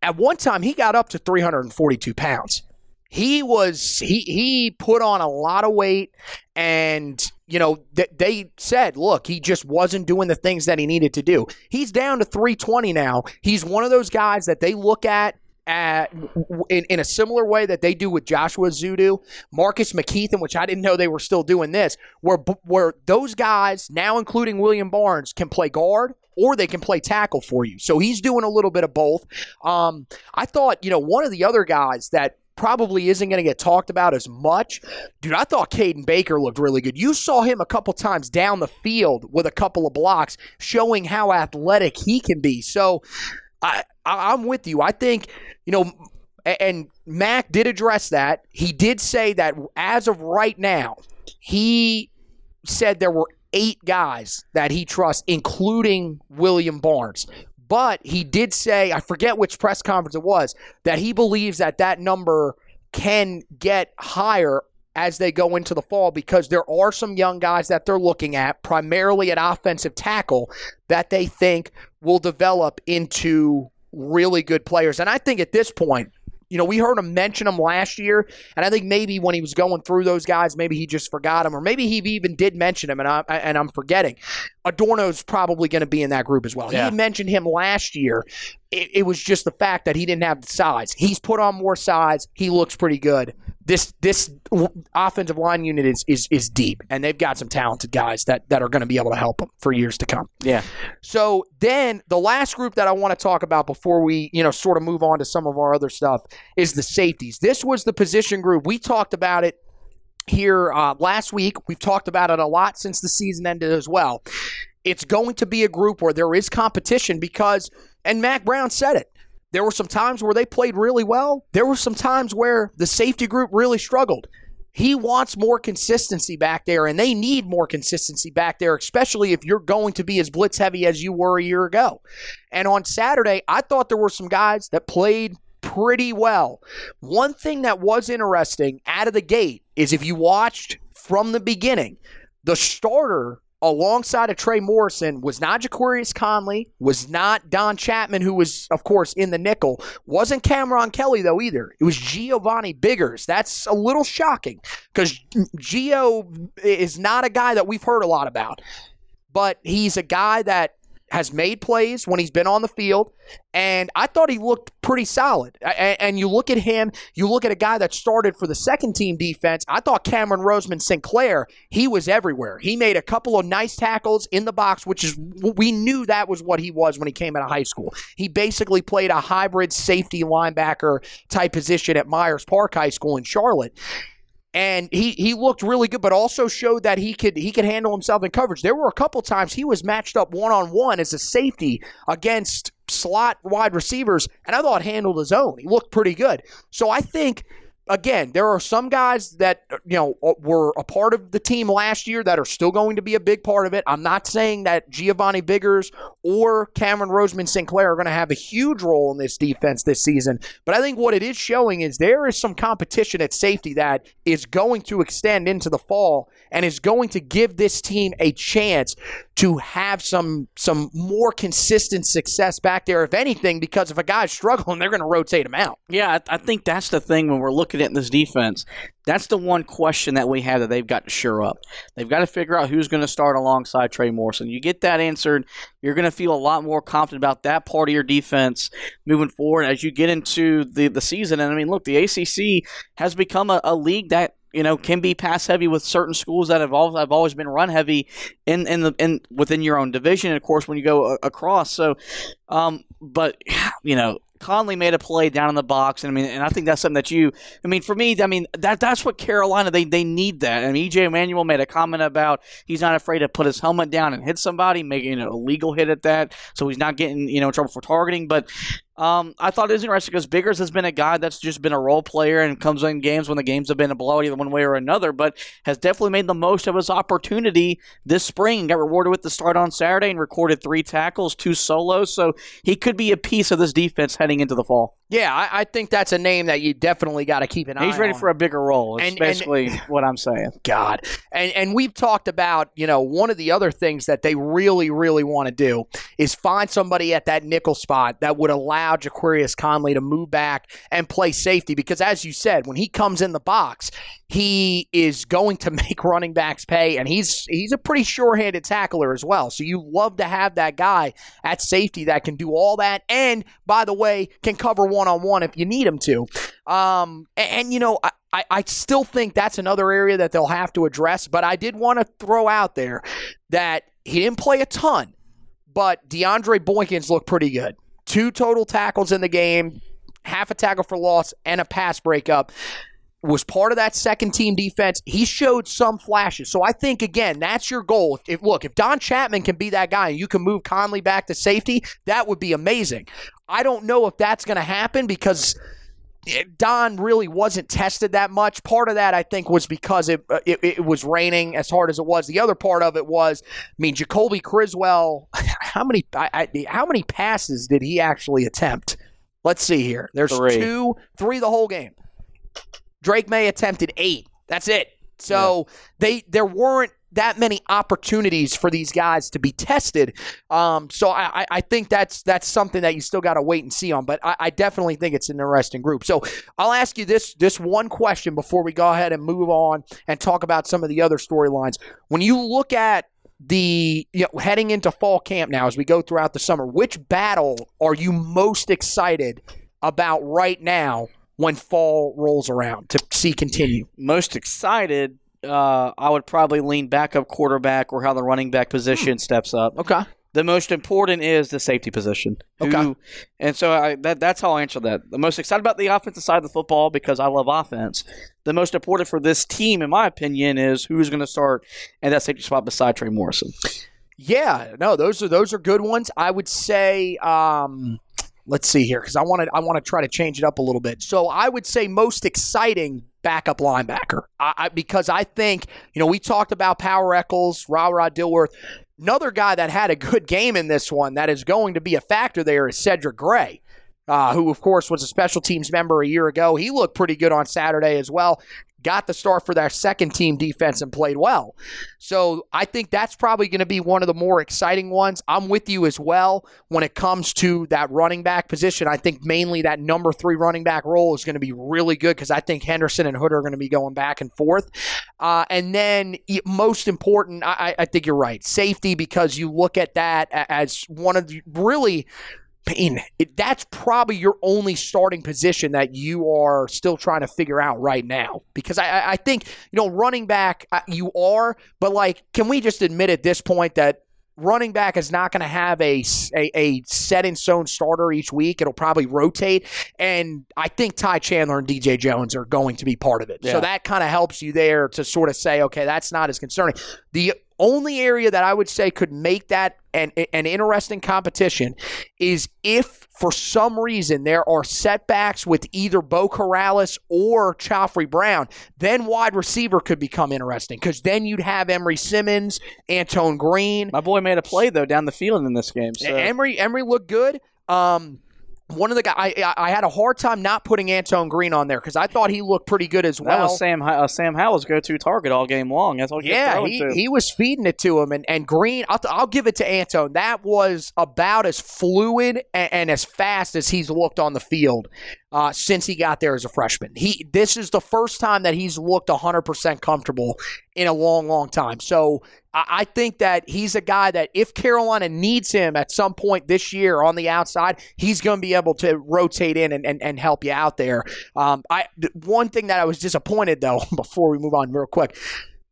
At one time, he got up to 342 pounds he was he he put on a lot of weight and you know th- they said look he just wasn't doing the things that he needed to do he's down to 320 now he's one of those guys that they look at at, in, in a similar way that they do with Joshua Ezeudu, Marcus McKethan, which I didn't know they were still doing this, where where those guys, now including William Barnes, can play guard or they can play tackle for you. So he's doing a little bit of both. Um, I thought, you know, one of the other guys that probably isn't going to get talked about as much. Dude, I thought Caden Baker looked really good. You saw him a couple times down the field with a couple of blocks, showing how athletic he can be. So I, I I'm with you. I think you know, and Mack did address that. He did say that as of right now, he said there were eight guys that he trusts, including William Barnes. But he did say, I forget which press conference it was, that he believes that that number can get higher as they go into the fall because there are some young guys that they're looking at, primarily at offensive tackle, that they think will develop into really good players. And I think at this point, you know, we heard him mention them last year, and I think maybe when he was going through those guys, maybe he just forgot them, or maybe he even did mention him, and I and I'm forgetting. Adorno's probably going to be in that group as well. Yeah. He mentioned him last year. It, it was just the fact that he didn't have the size. He's put on more size. He looks pretty good this this offensive line unit is is is deep, and they've got some talented guys that that are going to be able to help them for years to come. Yeah. So then the last group that I want to talk about before we you know sort of move on to some of our other stuff is the safeties. This was the position group we talked about it here uh, last week. We've talked about it a lot since the season ended as well. It's going to be a group where there is competition because, and Mack Brown said it there were some times where they played really well. There were some times where the safety group really struggled. He wants more consistency back there, and they need more consistency back there, especially if you're going to be as blitz heavy as you were a year ago. And on Saturday, I thought there were some guys that played pretty well. One thing that was interesting out of the gate is if you watched from the beginning, the starter alongside of Trey Morrison was not Ja'Qurious Conley, was not Don Chapman, who was, of course, in the nickel. Wasn't Cameron Kelly, though, either. It was Giovanni Biggers. That's a little shocking because Gio is not a guy that we've heard a lot about. But he's a guy that has made plays when he's been on the field, and I thought he looked pretty solid. And, you look at him, you look at a guy that started for the second team defense. I thought Cameron Roseman Sinclair, he was everywhere. He made a couple of nice tackles in the box, which is we knew that was what he was when he came out of high school. He basically played a hybrid safety linebacker type position at Myers Park High School in Charlotte and he he looked really good, but also showed that he could he could handle himself in coverage. There were a couple times he was matched up one on one as a safety against slot wide receivers, and I thought handled his own. He looked pretty good. So I think again, there are some guys that you know uh, were a part of the team last year that are still going to be a big part of it. I'm not saying that Giovanni Biggers or Cameron Roseman Sinclair are going to have a huge role in this defense this season, but I think what it is showing is there is some competition at safety that is going to extend into the fall and is going to give this team a chance to have some some more consistent success back there, if anything, because if a guy's struggling, they're going to rotate him out. Yeah, I, I, think that's the thing when we're looking at this defense. That's the one question that we have that they've got to shore up. They've got to figure out who's going to start alongside Trey Morrison. You get that answered, you're going to feel a lot more confident about that part of your defense moving forward as you get into the, the season. And I mean, look, the ACC has become a, a league that you know can be pass heavy with certain schools that have always, have always been run heavy in in the in within your own division. Of course, when you go across, so um, but you know Conley made a play down in the box, and I mean, and I think that's something that you, I mean, for me, I mean, that that's what Carolina they they need that. Mean, EJ Emanuel made a comment about he's not afraid to put his helmet down and hit somebody, making a legal hit at that, so he's not getting you know in trouble for targeting. But um, I thought it was interesting because Biggers has been a guy that's just been a role player and comes in games when the games have been a blowout either one way or another, but has definitely made the most of his opportunity this spring. Got rewarded with the start on Saturday and recorded three tackles, two solos, so he could be a piece of this defense heading into the fall. Yeah, I, I think that's a name that you definitely got to keep an eye. On. He's ready on. for a bigger role. And, basically and, what I'm saying. God, and and we've talked about you know one of the other things that they really really want to do is find somebody at that nickel spot that would allow Ja'Qurious Conley to move back and play safety because as you said, when he comes in the box, he is going to make running backs pay, and he's he's a pretty sure-handed tackler as well. So you love to have that guy at safety that can do all that, and by the way, can cover one on one if you need him to. Um, and, and, you know, I, I still think that's another area that they'll have to address. But I did want to throw out there that he didn't play a ton, but DeAndre Boykins looked pretty good. Two total tackles in the game, half a tackle for loss, and a pass breakup was part of that second team defense. He showed some flashes. So I think again, that's your goal. If look, if Don Chapman can be that guy and you can move Conley back to safety, that would be amazing. I don't know if that's going to happen because Don really wasn't tested that much. Part of that, I think, was because it, uh, it, it was raining as hard as it was. The other part of it was, I mean, Jacoby Criswell. How many I, I, how many passes did he actually attempt? Let's see here. There's three. two, three the whole game. Drake Maye attempted eight. That's it. So yeah. they there weren't that many opportunities for these guys to be tested. Um, so I, I think that's that's something that you still got to wait and see on. But I, I, definitely think it's an interesting group. So I'll ask you this this one question before we go ahead and move on and talk about some of the other storylines. When you look at the you know, heading into fall camp now as we go throughout the summer, which battle are you most excited about right now when fall rolls around to see continue? Most excited, uh, I would probably lean backup quarterback or how the running back position hmm. steps up. Okay. The most important is the safety position. Who, okay. And so I, that, that's how I answer that. The most excited about the offensive side of the football because I love offense. The most important for this team, in my opinion, is who's going to start in that safety spot beside Trey Morrison. Yeah, no, those are those are good ones. I would say. Um, let's see here because I want to I want to try to change it up a little bit. So I would say most exciting backup linebacker I, I, because I think you know we talked about Power Echols, Ra Ra Dilworth. Another guy that had a good game in this one that is going to be a factor there is Cedric Gray. Uh, who, of course, was a special teams member a year ago. He looked pretty good on Saturday as well. Got the start for their second team defense and played well. So I think that's probably going to be one of the more exciting ones. I'm with you as well when it comes to that running back position. I think mainly that number three running back role is going to be really good because I think Henderson and Hood are going to be going back and forth. Uh, and then most important, I, I think you're right, safety because you look at that as one of the really it, that's probably your only starting position that you are still trying to figure out right now. Because I, I think, you know, running back, uh, you are, but like, can we just admit at this point that running back is not going to have a, a, a, set in stone starter each week. It'll probably rotate. And I think Ty Chandler and DJ Jones are going to be part of it. Yeah. So that kind of helps you there to sort of say, okay, that's not as concerning. The only area that I would say could make that an, an interesting competition is if for some reason there are setbacks with either Beau Corrales or Khafre Brown, then wide receiver could become interesting because then you'd have Emery Simmons, Antoine Green. My boy made a play though down the field in this game. So. Emery Emery looked good. Um, one of the guys I, I had a hard time not putting Antoine Green on there because I thought he looked pretty good as well. That was Sam uh, Sam Howell's go-to target all game long. That's all. Yeah, he, he was feeding it to him, and and Green. I'll, I'll give it to Antoine. That was about as fluid and, and as fast as he's looked on the field uh, since he got there as a freshman. He this is the first time that he's looked 100% comfortable in a long, long time. So I, I think that he's a guy that if Carolina needs him at some point this year on the outside, he's going to be able to rotate in and, and, and help you out there. Um, I one thing that I was disappointed though before we move on real quick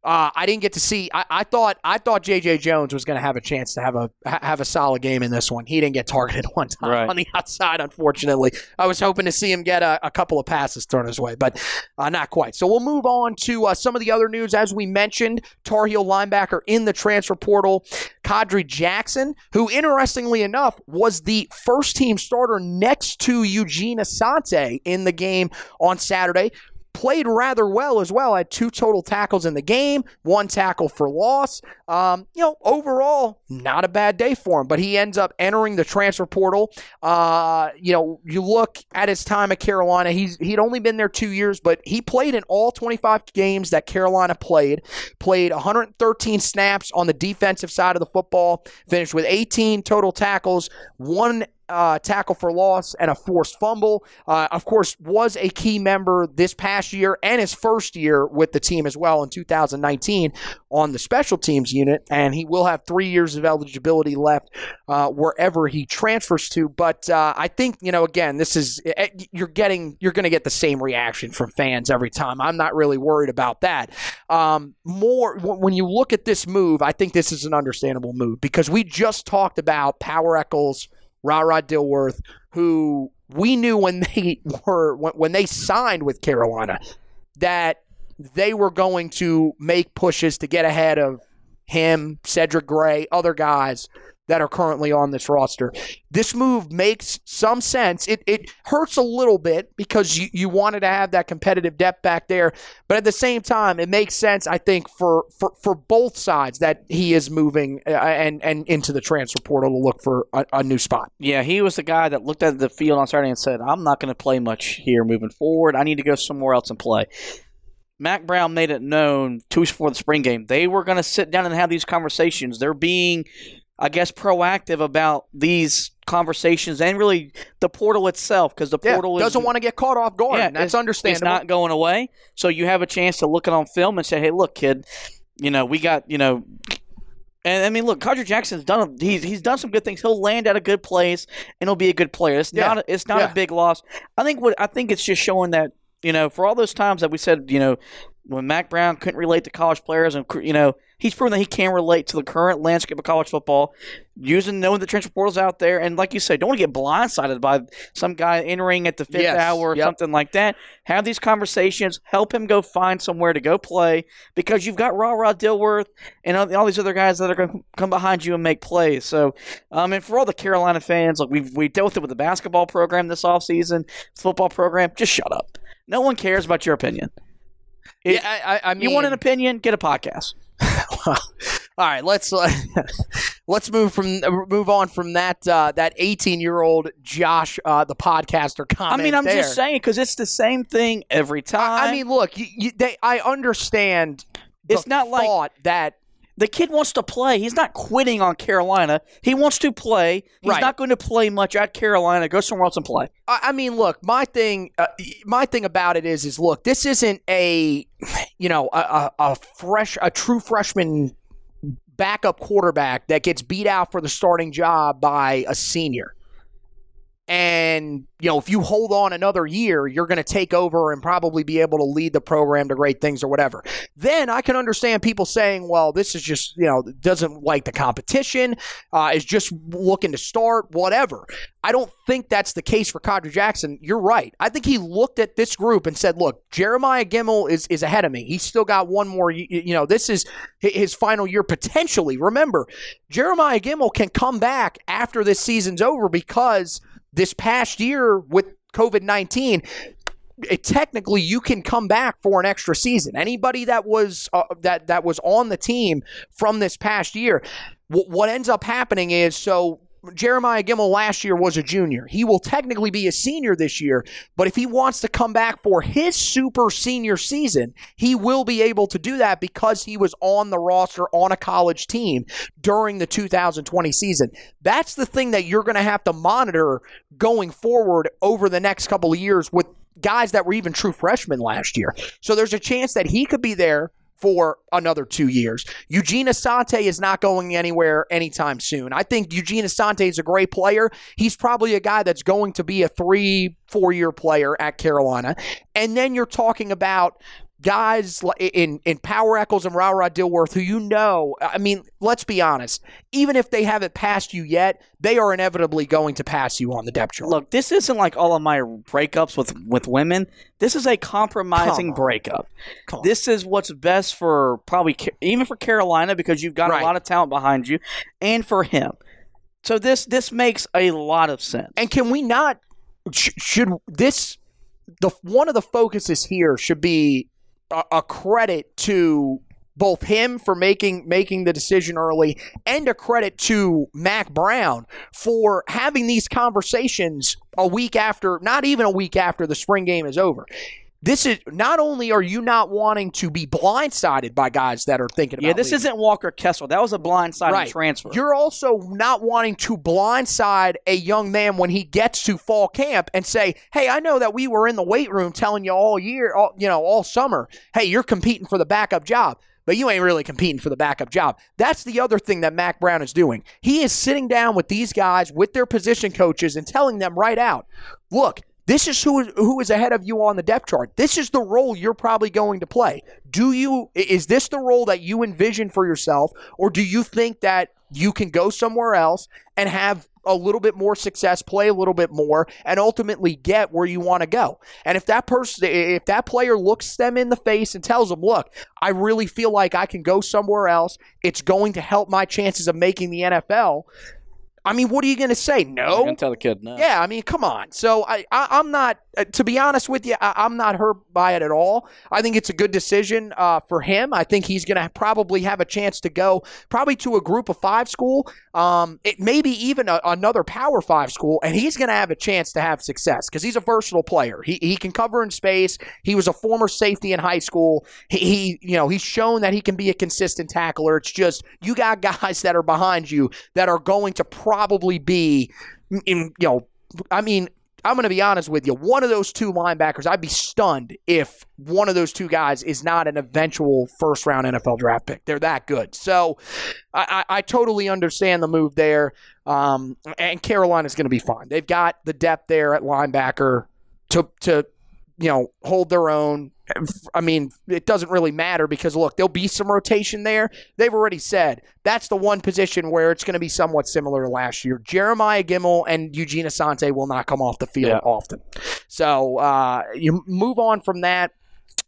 uh, I didn't get to see. I, I thought I thought J.J. Jones was going to have a chance to have a have a solid game in this one. He didn't get targeted one time right. on the outside, unfortunately. I was hoping to see him get a, a couple of passes thrown his way, but uh, not quite. So we'll move on to uh, some of the other news. As we mentioned, Tar Heel linebacker in the transfer portal, Khadry Jackson, who interestingly enough was the first team starter next to Eugene Asante in the game on Saturday played rather well as well. Had two total tackles in the game, one tackle for loss. Um, you know, overall, not a bad day for him. But he ends up entering the transfer portal. Uh, you know, you look at his time at Carolina. He's he'd only been there two years, but he played in all 25 games that Carolina played. Played 113 snaps on the defensive side of the football. Finished with 18 total tackles, one uh, tackle for loss and a forced fumble. Uh, of course, was a key member this past year and his first year with the team as well in 2019 on the special teams unit. And he will have three years of eligibility left uh, wherever he transfers to. But uh, I think you know, again, this is eh, eh, you're getting you're going to get the same reaction from fans every time. I'm not really worried about that. Um, more when you look at this move, I think this is an understandable move because we just talked about Power Echols Rod Dilworth, who we knew when they were when they signed with Carolina that they were going to make pushes to get ahead of him, Cedric Gray, other guys that are currently on this roster. This move makes some sense. It, it hurts a little bit because you, you wanted to have that competitive depth back there. But at the same time, it makes sense, I think, for, for, for both sides that he is moving uh, and, and into the transfer portal to look for a, a new spot. Yeah, he was the guy that looked at the field on Saturday and said, I'm not going to play much here moving forward. I need to go somewhere else and play. Mack Brown made it known two weeks before the spring game they were going to sit down and have these conversations. They're being I guess, proactive about these conversations and really the portal itself because the portal yeah, doesn't want to get caught off guard. Yeah, that's understandable. It's not going away, so you have a chance to look it on film and say, "Hey, look, kid, you know we got you know." And I mean, look, Khadry Jackson's done. He's he's done some good things. He'll land at a good place, and he'll be a good player. It's yeah. not. A, it's not a big loss. I think what I think it's just showing that you know, for all those times that we said, you know, when Mack Brown couldn't relate to college players, and you know he's proven that he can relate to the current landscape of college football, using knowing the transfer portal's out there, and like you said, don't want to get blindsided by some guy entering at the fifth yes, hour or yep. something like that. Have these conversations, help him go find somewhere to go play because you've got Raw Rod Dilworth and all these other guys that are going to come behind you and make plays. So, um, and for all the Carolina fans, like we've we dealt with it with the basketball program this offseason, football program, just shut up. No one cares about your opinion. Yeah, I, I mean, you want an opinion? Get a podcast. well, All right, let's uh, let's move from move on from that uh, that 18 year old Josh, uh, the podcaster. Comment. I mean, I'm there. just saying because it's the same thing every time. I, I mean, look, you, you, they, I understand. It's the not like- that the kid wants to play. He's not quitting on Carolina. He wants to play. He's Right. not going to play much at Carolina. Go somewhere else and play. I I mean, look, my thing, uh, my thing about it is, is look, this isn't a, you know, a, a, a fresh, a true freshman backup quarterback that gets beat out for the starting job by a senior. And, you know, if you hold on another year, you're going to take over and probably be able to lead the program to great things or whatever. Then I can understand people saying, well, this is just, you know, doesn't like the competition, uh, is just looking to start, whatever. I don't think that's the case for Khadry Jackson. You're right. I think he looked at this group and said, look, Jeremiah Gemmel is, is ahead of me. He's still got one more, y- y- you know, this is his final year potentially. Remember, Jeremiah Gemmel can come back after this season's over because this past year with COVID 19, it, technically you can come back for an extra season. Anybody that was uh, that that was on the team from this past year, wh- what ends up happening is so Jeremiah Gemmel last year was a junior. He will technically be a senior this year, but if he wants to come back for his super senior season, he will be able to do that because he was on the roster on a college team during the 2020 season. That's the thing that you're going to have to monitor going forward over the next couple of years with guys that were even true freshmen last year. So there's a chance that he could be there for another two years. Eugene Asante is not going anywhere anytime soon. I think Eugene Asante is a great player. He's probably a guy that's going to be a three, four year player at Carolina. And then you're talking about guys in in Power Echols and Ra Ra Dilworth who you know, I mean, let's be honest, even if they haven't passed you yet, they are inevitably going to pass you on the depth chart. Look, this isn't like all of my breakups with with women. This is a compromising breakup. This is what's best for probably even for Carolina because you've got Right. a lot of talent behind you, and for him. So this this makes a lot of sense. And can we not? Sh- should this the one of the focuses here should be a, a credit to both him for making making the decision early and a credit to Mack Brown for having these conversations a week after not even a week after the spring game is over. This is not only are you not wanting to be blindsided by guys that are thinking about yeah, this leaving. isn't Walker Kessler. That was a blindside Right. transfer. You're also not wanting to blindside a young man when he gets to fall camp and say, "Hey, I know that we were in the weight room telling you all year, all, you know, all summer, hey, you're competing for the backup job." But you ain't really competing for the backup job. That's the other thing that Mack Brown is doing. He is sitting down with these guys, with their position coaches, and telling them right out, look, this is who is, who is ahead of you on the depth chart. This is the role you're probably going to play. Do you is this the role that you envision for yourself or do you think that you can go somewhere else and have a little bit more success, play a little bit more and ultimately get where you want to go? And if that person if that player looks them in the face and tells them, "Look, I really feel like I can go somewhere else. It's going to help my chances of making the NFL." I mean, what are you going to say? No. tell the kid no. Yeah, I mean, come on. So I, I I'm not, to be honest with you, I, I'm not hurt by it at all. I think it's a good decision uh, for him. I think he's going to probably have a chance to go probably to a Group of Five school, um, it maybe even a, another Power Five school, and he's going to have a chance to have success because he's a versatile player. He he can cover in space. He was a former safety in high school. He, he you know he's shown that he can be a consistent tackler. It's just you got guys that are behind you that are going to probably be in you know I mean, I'm going to be honest with you. One of those two linebackers, I'd be stunned if one of those two guys is not an eventual first round NFL draft pick. They're that good. So I, I, I totally understand the move there. Um, and Carolina's going to be fine. They've got the depth there at linebacker to, to you know, hold their own. I mean, it doesn't really matter because look, there'll be some rotation there. They've already said that's the one position where it's going to be somewhat similar to last year. Jeremiah Gemmel and Eugene Asante will not come off the field Yeah. often. So uh, you move on from that.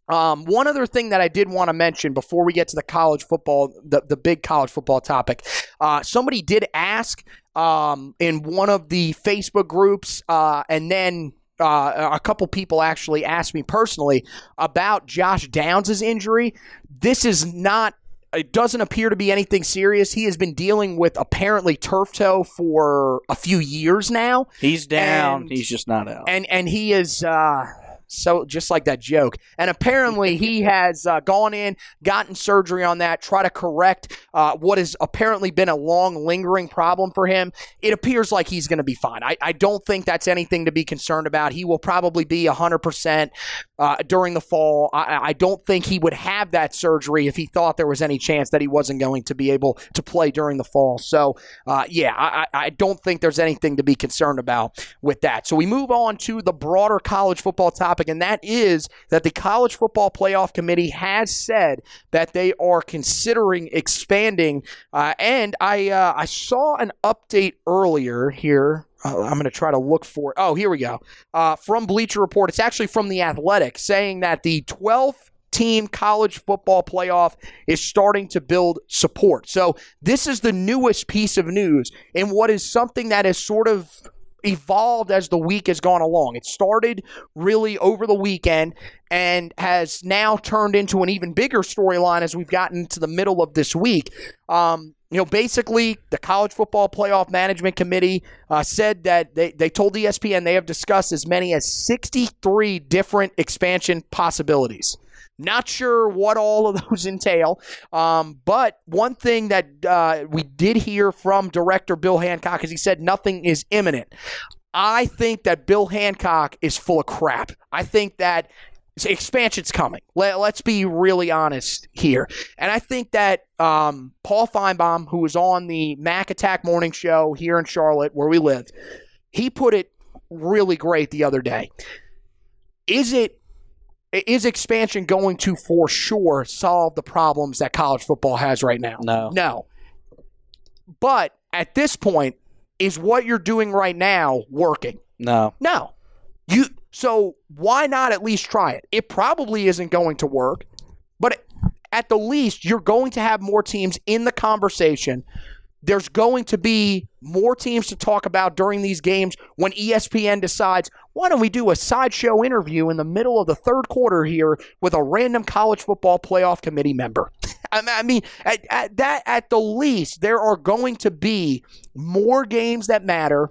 Um, one other thing that I did want to mention before we get to the college football, the, the big college football topic, uh, somebody did ask um, in one of the Facebook groups, uh, and then uh, a couple people actually asked me personally about Josh Downs' injury. This is not it doesn't appear to be anything serious. He has been dealing with apparently turf toe for a few years now, He's down. And- He's just not out. and and he is. Uh, so just like that joke, and apparently he has uh, gone in, gotten surgery on that, try to correct uh, what has apparently been a long, lingering problem for him. It appears like he's going to be fine. I, I don't think that's anything to be concerned about. He will probably be hundred percent uh, during the fall. I, I don't think he would have that surgery if he thought there was any chance that he wasn't going to be able to play during the fall. So, uh, yeah, I I don't think there's anything to be concerned about with that. So we move on to the broader college football topic, and that is that the College Football Playoff Committee has said that they are considering expanding. Uh, and I uh, I saw an update earlier here. Uh, I'm going to try to look for it. Oh, here we go. Uh, from Bleacher Report. It's actually from The Athletic saying that the 12th team college football playoff is starting to build support. So, this is the newest piece of news in what is something that is sort of evolved as the week has gone along. It started really over the weekend and has now turned into an even bigger storyline as we've gotten to the middle of this week. Um, you know, basically, the College Football Playoff Management Committee uh, said that they, they told ESPN they have discussed as many as 63 different expansion possibilities. Not sure what all of those entail, um, but one thing that uh, we did hear from director Bill Hancock is he said nothing is imminent. I think that Bill Hancock is full of crap. I think that expansion's coming. Let, us be really honest here. And I think that um, Paul Finebaum, who was on the Mac Attack Morning Show here in Charlotte, where we live, he put it really great the other day. Is it is expansion going to for sure solve the problems that college football has right now? No. No. But at this point, is what you're doing right now working? no. No. You so why not at least try it? It probably isn't going to work, but at the least you're going to have more teams in the conversation. There's going to be more teams to talk about during these games when ESPN decides, why don't we do a sideshow interview in the middle of the third quarter here with a random college football playoff committee member? I mean- at, at that at the least, there are going to be more games that matter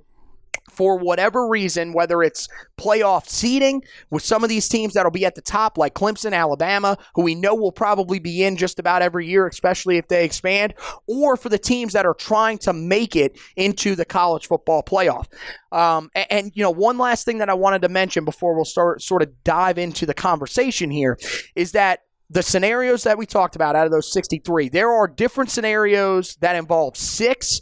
for whatever reason, whether it's playoff seeding with some of these teams that'll be at the top, like Clemson, Alabama, who we know will probably be in just about every year, especially if they expand, or for the teams that are trying to make it into the college football playoff. Um, and, and, you know, one last thing that I wanted to mention before we'll start sort of dive into the conversation here is that the scenarios that we talked about out of those 63, there are different scenarios that involve six,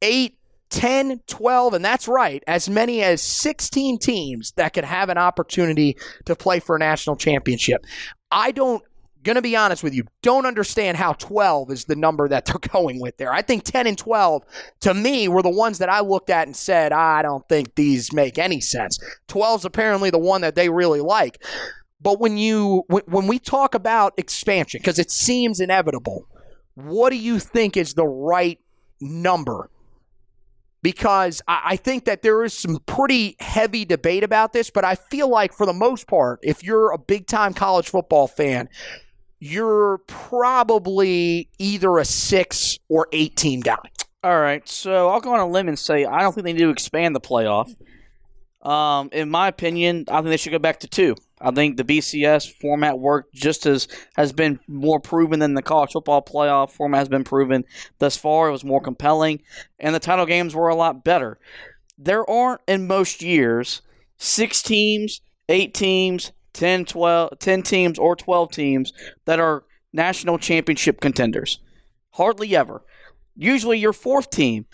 eight, 10, 12, and that's right, as many as 16 teams that could have an opportunity to play for a national championship. I don't, gonna be honest with you, don't understand how 12 is the number that they're going with there. I think 10 and 12, to me, were the ones that I looked at and said, I don't think these make any sense. 12 is apparently the one that they really like. But when you when we talk about expansion, because it seems inevitable, what do you think is the right number? Because I, think that there is some pretty heavy debate about this, but I feel like for the most part, if you're a big time college football fan, you're probably either a six or eight team guy. All right, so I'll go on a limb and say I don't think they need to expand the playoff. Um, in my opinion, I think they should go back to two. I think the BCS format worked just as has been more proven than the college football playoff format has been proven thus far. It was more compelling, and the title games were a lot better. There aren't in most years six teams, eight teams, 10, 12, 10 teams, or 12 teams that are national championship contenders. Hardly ever. Usually, your fourth team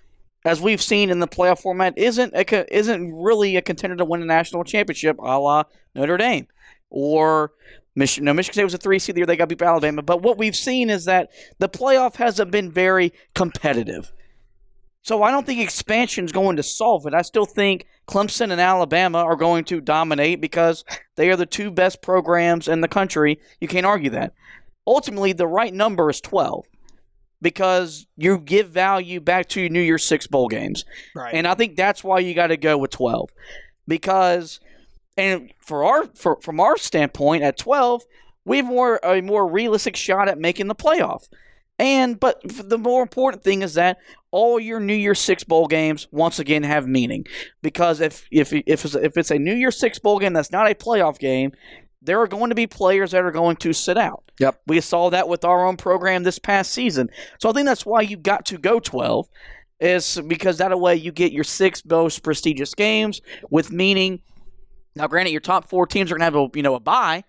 as we've seen in the playoff format, isn't a, isn't really a contender to win a national championship, a la Notre Dame or Michigan. No, Michigan State was a three seed the year they got beat by Alabama. But what we've seen is that the playoff hasn't been very competitive. So I don't think expansion is going to solve it. I still think Clemson and Alabama are going to dominate because they are the two best programs in the country. You can't argue that. Ultimately, the right number is 12 because you give value back to New Year's Six bowl games. Right. And I think that's why you got to go with 12 because and for our for, from our standpoint at 12 we have more a more realistic shot at making the playoff. And but the more important thing is that all your New Year's Six bowl games once again have meaning because if if if it's, if it's a New Year's Six bowl game that's not a playoff game, there are going to be players that are going to sit out. Yep. We saw that with our own program this past season. So I think that's why you got to go 12 is because that way you get your six most prestigious games with meaning. Now, granted, your top four teams are going to have a you know a bye,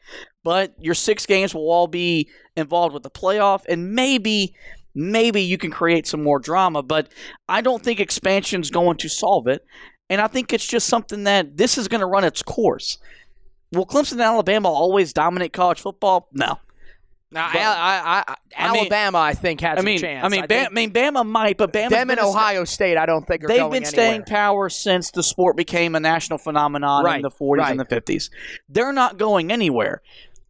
but your six games will all be involved with the playoff, and maybe maybe you can create some more drama. But I don't think expansion is going to solve it, and I think it's just something that this is going to run its course. Will Clemson and Alabama always dominate college football? No. Now, But- I, I, I, I mean- Alabama, I think, has I mean, a chance. I mean, Bam, think I mean, Bama might, but Bama them and Ohio State, I don't think are They've been staying power since the sport became a national phenomenon Right, in the 40s and the 50s. They're not going anywhere.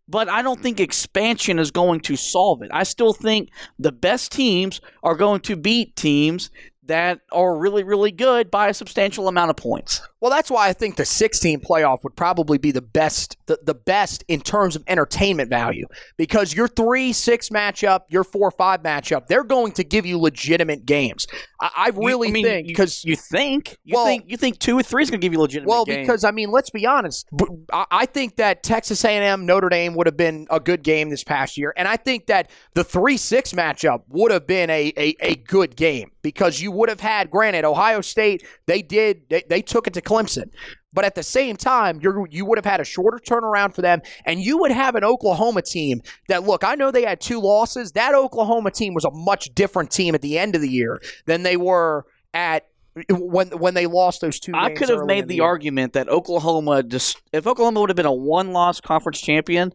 But I don't think expansion is going to solve it. I still think the best teams are going to beat teams that are really, really good by a substantial amount of points. Well, that's why I think the 16 playoff would probably be the best, the, the best in terms of entertainment value, because your three six matchup, your four five matchup, they're going to give you legitimate games. I, I really You- I mean, think because you think you Well- think you think two or three is going to give you legitimate games. Well, games. because I mean, let's be honest. I think that Texas A&M Notre Dame would have been a good game this past year, and I think that the three six matchup would have been a, a a good game because you would have had. Granted, Ohio State they did they, they took it to Clemson. But at the same time, you you would have had a shorter turnaround for them, and you would have an Oklahoma team that look. I know they had two losses. That Oklahoma team was a much different team at the end of the year than they were at when when they lost those two. I could have made in the argument that Oklahoma just if Oklahoma would have been a one-loss conference champion,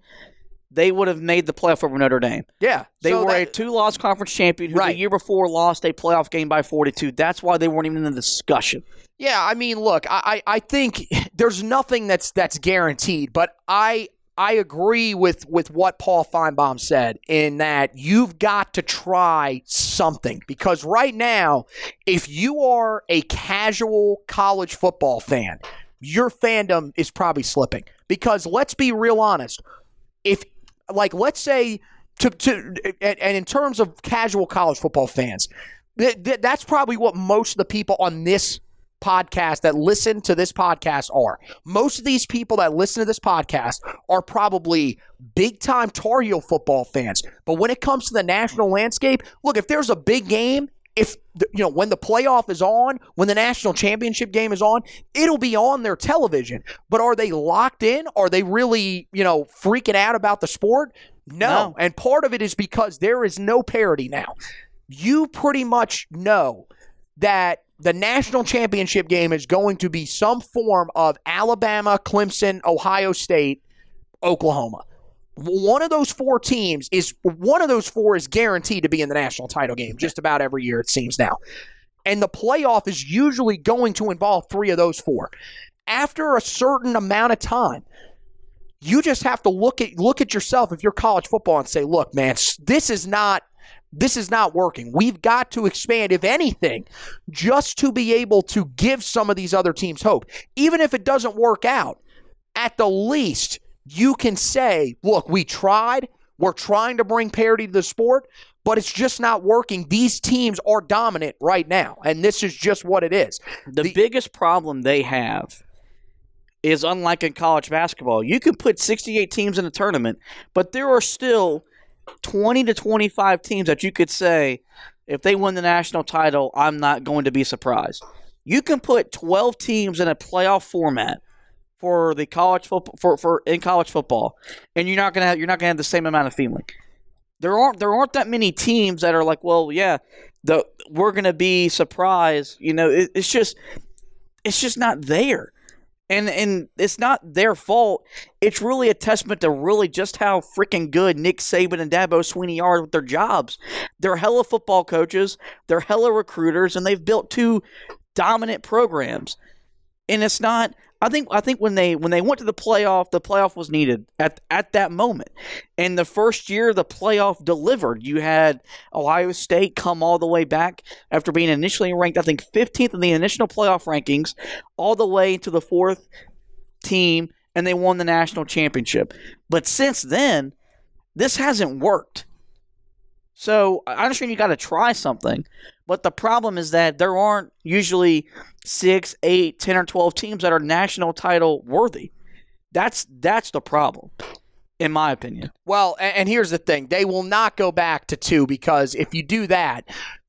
they would have made the playoff over Notre Dame. Yeah, They so were a two-loss conference champion who Right. the year before lost a playoff game by 42. That's why they weren't even in the discussion. Yeah, I mean, look, I, I I think there's nothing that's that's guaranteed, but I I agree with with what Paul Finebaum said in that you've got to try something because right now, if you are a casual college football fan, your fandom is probably slipping because let's be real honest, if like let's say to to and, and in terms of casual college football fans, th- th- that's probably what most of the people on this podcast that listen to this podcast are. Most of these people that listen to this podcast are probably big time Tar Heel football fans. But when it comes to the national landscape, look, if there's a big game, if the- you know when the playoff is on, when the national championship game is on, it'll be on their television. But are they locked in? Are they really, you know, freaking out about the sport? No. No. And part of it is because there is no parity now. You pretty much know that the national championship game is going to be some form of Alabama, Clemson, Ohio State, Oklahoma. One of those four teams is one of those four is guaranteed to be in the national title game just about every year, it seems now. And the playoff is usually going to involve three of those four. After a certain amount of time, you just have to look at look at yourself if you're college football and say, look, man, this is not this is not working. We've got to expand, if anything, just to be able to give some of these other teams hope. Even if it doesn't work out, at the least, you can say, look, we tried. We're trying to bring parity to the sport, but it's just not working. These teams are dominant right now, and this is just what it is. The, The- biggest problem they have is unlike in college basketball. You can put 68 teams in a tournament, but there are still 20 to 25 teams that you could say if they win the national title, I'm not going to be surprised. You can put 12 teams in a playoff format for the college football for, for in college football, and you're not gonna have, you're not gonna have the same amount of feeling. There aren't there aren't that many teams that are like, well, yeah, the we're gonna be surprised. You know, it, it's just it's just not there. And and it's not their fault. It's really a testament to really just how freaking good Nick Saban and Dabo Swinney are with their jobs. They're hella football coaches, they're hella recruiters, and they've built two dominant programs. And it's not I think I think when they when they went to the playoff, the playoff was needed at at that moment. And the first year the playoff delivered. You had Ohio State come all the way back after being initially ranked, I think 15th in the initial playoff rankings, all the way to the fourth team, and they won the national championship. But since then, this hasn't worked. So I understand you got to try something, but the problem is that there aren't usually six, eight, ten, or twelve teams that are national title worthy. That's that's the problem, in my opinion. Well, and here's the thing: they will not go back to two because if you do that,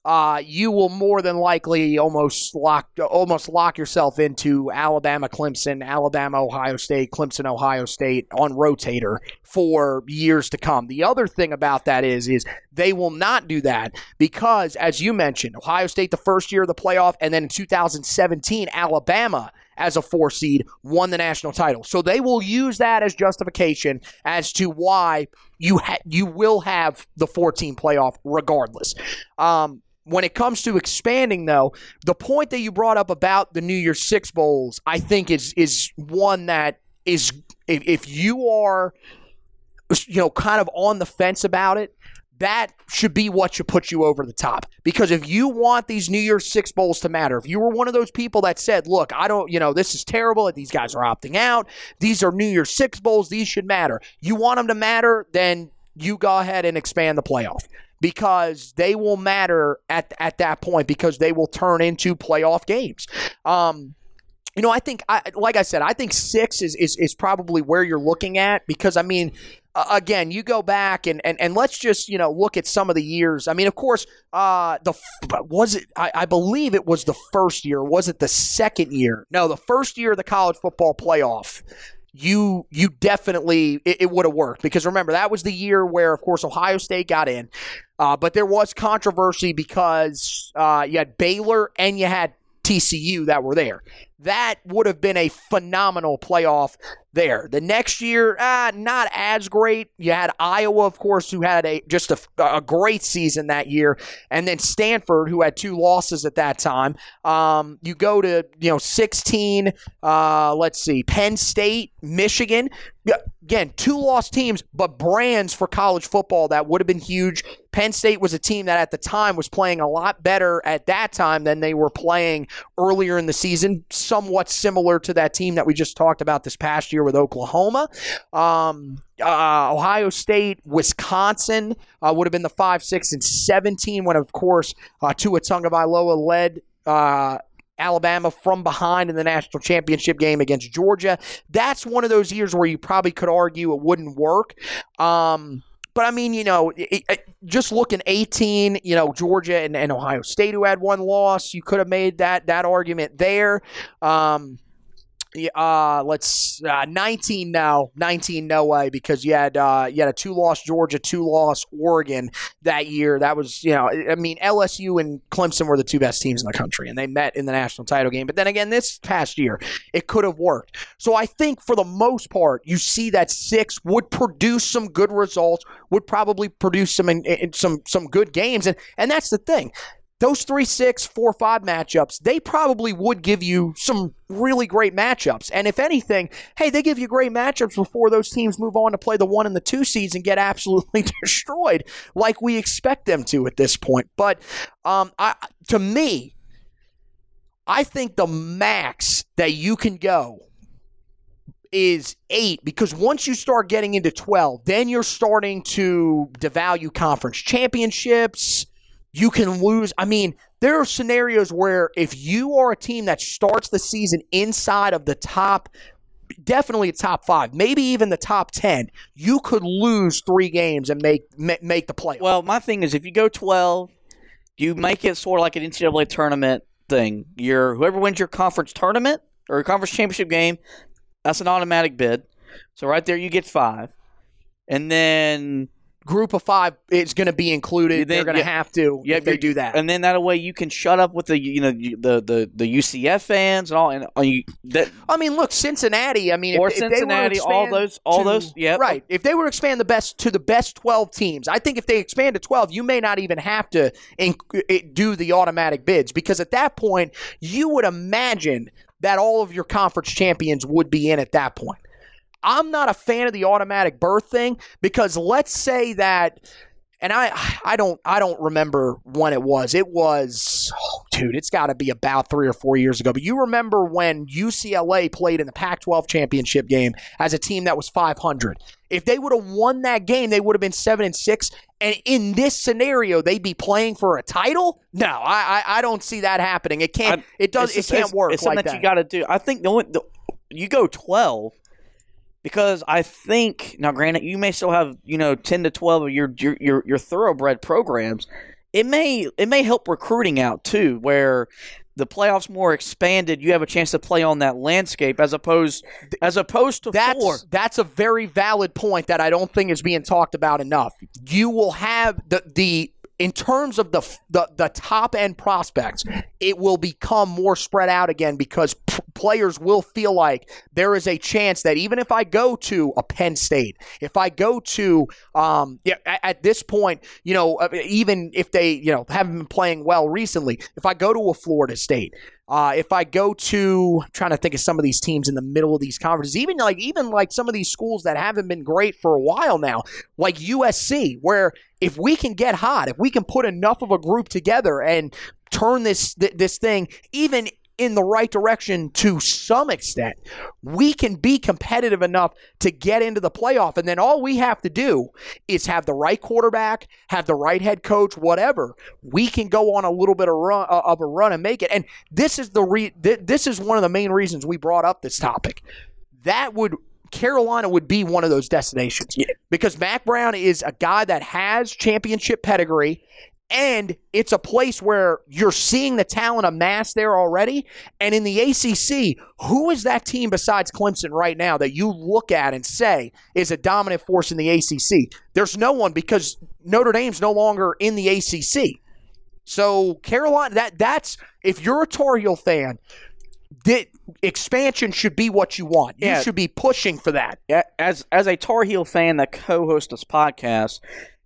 uh, you will more than likely almost lock almost lock yourself into Alabama, Clemson, Alabama, Ohio State, Clemson, Ohio State on rotator for years to come. The other thing about that is is they will not do that because, as you mentioned, Ohio State the first year of the playoff, and then in 2017, Alabama as a four seed won the national title. So they will use that as justification as to why you ha- you will have the 14 playoff regardless. Um, when it comes to expanding, though, the point that you brought up about the New Year's Six bowls, I think is is one that is if, if you are you know kind of on the fence about it that should be what should put you over the top. Because if you want these New Year's Six Bowls to matter, if you were one of those people that said, look, I don't, you know, this is terrible that these guys are opting out, these are New Year's Six Bowls, these should matter. You want them to matter, then you go ahead and expand the playoff because they will matter at, at that point because they will turn into playoff games. Um, you know, I think, I, like I said, I think six is, is, is probably where you're looking at because, I mean, again, you go back and, and, and let's just, you know, look at some of the years. I mean, of course, uh, the was it, I, I believe it was the first year. Was it the second year? No, the first year of the college football playoff you you definitely it, it would have worked because remember that was the year where of course Ohio State got in, uh, but there was controversy because uh, you had Baylor and you had TCU that were there. That would have been a phenomenal playoff there. The next year, uh, not as great. You had Iowa, of course, who had a just a, a great season that year, and then Stanford, who had two losses at that time. Um, you go to you know 16. Uh, let's see, Penn State, Michigan. Again, two lost teams, but brands for college football that would have been huge. Penn State was a team that at the time was playing a lot better at that time than they were playing earlier in the season, somewhat similar to that team that we just talked about this past year with Oklahoma. Um, uh, Ohio State, Wisconsin uh, would have been the 5, 6, and 17 when, of course, uh, Tua Tagovailoa led uh, Alabama from behind in the national championship game against Georgia. That's one of those years where you probably could argue it wouldn't work. Um, but I mean, you know, it, it, just looking 18, you know, Georgia and, and, Ohio State who had one loss, you could have made that that argument there. Um, uh, let's uh, 19 now, 19 no way because you had uh, you had a two loss Georgia, two loss Oregon that year. That was you know I mean LSU and Clemson were the two best teams in the country and they met in the national title game. But then again, this past year it could have worked. So I think for the most part, you see that six would produce some good results, would probably produce some in, in some some good games, and and that's the thing those three, six, four, five matchups, they probably would give you some really great matchups. And if anything, hey, they give you great matchups before those teams move on to play the one and the two seeds and get absolutely destroyed, like we expect them to at this point. But um, I, to me, I think the max that you can go is eight because once you start getting into 12, then you're starting to devalue conference championships you can lose. I mean, there are scenarios where if you are a team that starts the season inside of the top, definitely a top five, maybe even the top ten, you could lose three games and make make the play. Well, my thing is, if you go twelve, you make it sort of like an NCAA tournament thing. You're whoever wins your conference tournament or your conference championship game, that's an automatic bid. So right there, you get five, and then group of five is going to be included. Then, They're going to yeah, have to yeah, if they do that, and then that way you can shut up with the you know the the, the UCF fans and all. And uh, you, that, I mean, look, Cincinnati. I mean, or if, Cincinnati, if all those, all to, those, yeah, right. If they were to expand the best to the best twelve teams, I think if they expand to twelve, you may not even have to inc- do the automatic bids because at that point you would imagine that all of your conference champions would be in at that point. I'm not a fan of the automatic berth thing because let's say that and I I don't I don't remember when it was. It was oh, dude, it's got to be about 3 or 4 years ago. But you remember when UCLA played in the Pac-12 championship game as a team that was 500 If they would have won that game, they would have been seven and six. And in this scenario, they'd be playing for a title. No, I I, I don't see that happening. It can't. I- it does. It can't work It's something like that, that. you got to do. I think the, only, the you go twelve because I think now, granted, you may still have you know ten to twelve of your your your, your thoroughbred programs. It may it may help recruiting out too, where the playoffs more expanded. You have a chance to play on that landscape as opposed as opposed to That's four. that's a very valid point that I don't think is being talked about enough. You will have the the in terms of the the, the top end prospects, it will become more spread out again because p- players will feel like there is a chance that even if I go to a Penn State, if I go to um yeah at, at this point, you know, uh, even if they you know haven't been playing well recently, if I go to a Florida State, uh, if I go to I'm trying to think of some of these teams in the middle of these conferences, even like even like some of these schools that haven't been great for a while now, like USC, where if we can get hot, if we can put enough of a group together and turn this th- this thing even in the right direction to some extent, we can be competitive enough to get into the playoff. And then all we have to do is have the right quarterback, have the right head coach, whatever. We can go on a little bit of run uh, of a run and make it. And this is the re- th- this is one of the main reasons we brought up this topic. That would Carolina would be one of those destinations because Mack Brown is a guy that has championship pedigree and it's a place where you're seeing the talent amassed there already. And in the ACC, who is that team besides Clemson right now that you look at and say is a dominant force in the ACC? There's no one because Notre Dame's no longer in the ACC. So Carolina, that that's if you're a Tar Heel fan, that expansion should be what you want. You Yeah. should be pushing for that. As as a Tar Heel fan that co-hosts this podcast,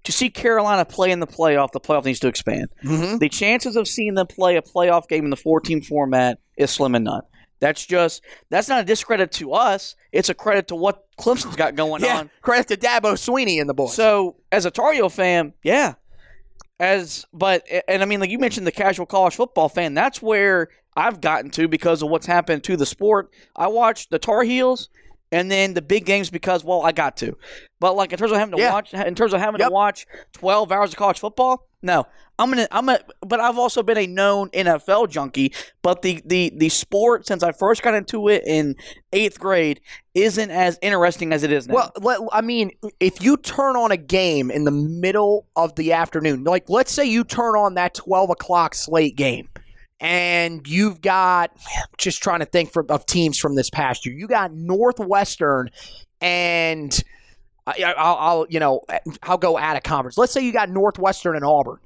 to see Carolina play in the playoff, the playoff needs to expand. Mm-hmm. The chances of seeing them play a playoff game in the 14 format is slim and none. That's just that's not a discredit to us. It's a credit to what Clemson's got going Yeah, on. credit to Dabo Swinney and the boys. So as a Tar Heel fan, yeah. As but and I mean like you mentioned the casual college football fan, that's where I've gotten to because of what's happened to the sport. I watched the Tar Heels and then the big games because well I got to. But like in terms of having to Yeah. watch in terms of having Yep. to watch 12 hours of college football, no. I'm gonna I'm a but I've also been a known NFL junkie, but the the the sport since I first got into it in 8th grade isn't as interesting as it is now. Well, I mean, if you turn on a game in the middle of the afternoon, like let's say you turn on that 12 o'clock slate game, and you've got, just trying to think for, of teams from this past year, you got Northwestern and. Uh, I, I- I'll, I'll, you know, I'll go at a conference. Let's say you got Northwestern and Auburn.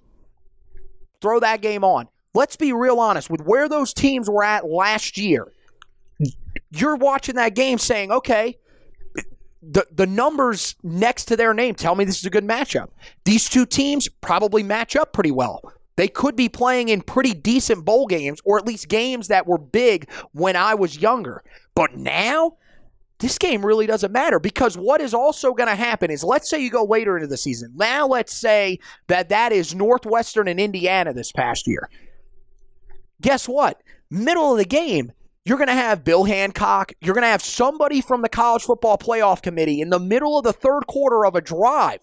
Throw that game on. Let's be real honest with where those teams were at last year. You're watching that game saying, okay, the the numbers next to their name tell me this is a good matchup. These two teams probably match up pretty well. They could be playing in pretty decent bowl games, or at least games that were big when I was younger. But now, this game really doesn't matter because what is also going to happen is let's say you go later into the season. Now, let's say that that is Northwestern and Indiana this past year. Guess what? Middle of the game, you're going to have Bill Hancock. You're going to have somebody from the College Football Playoff Committee in the middle of the third quarter of a drive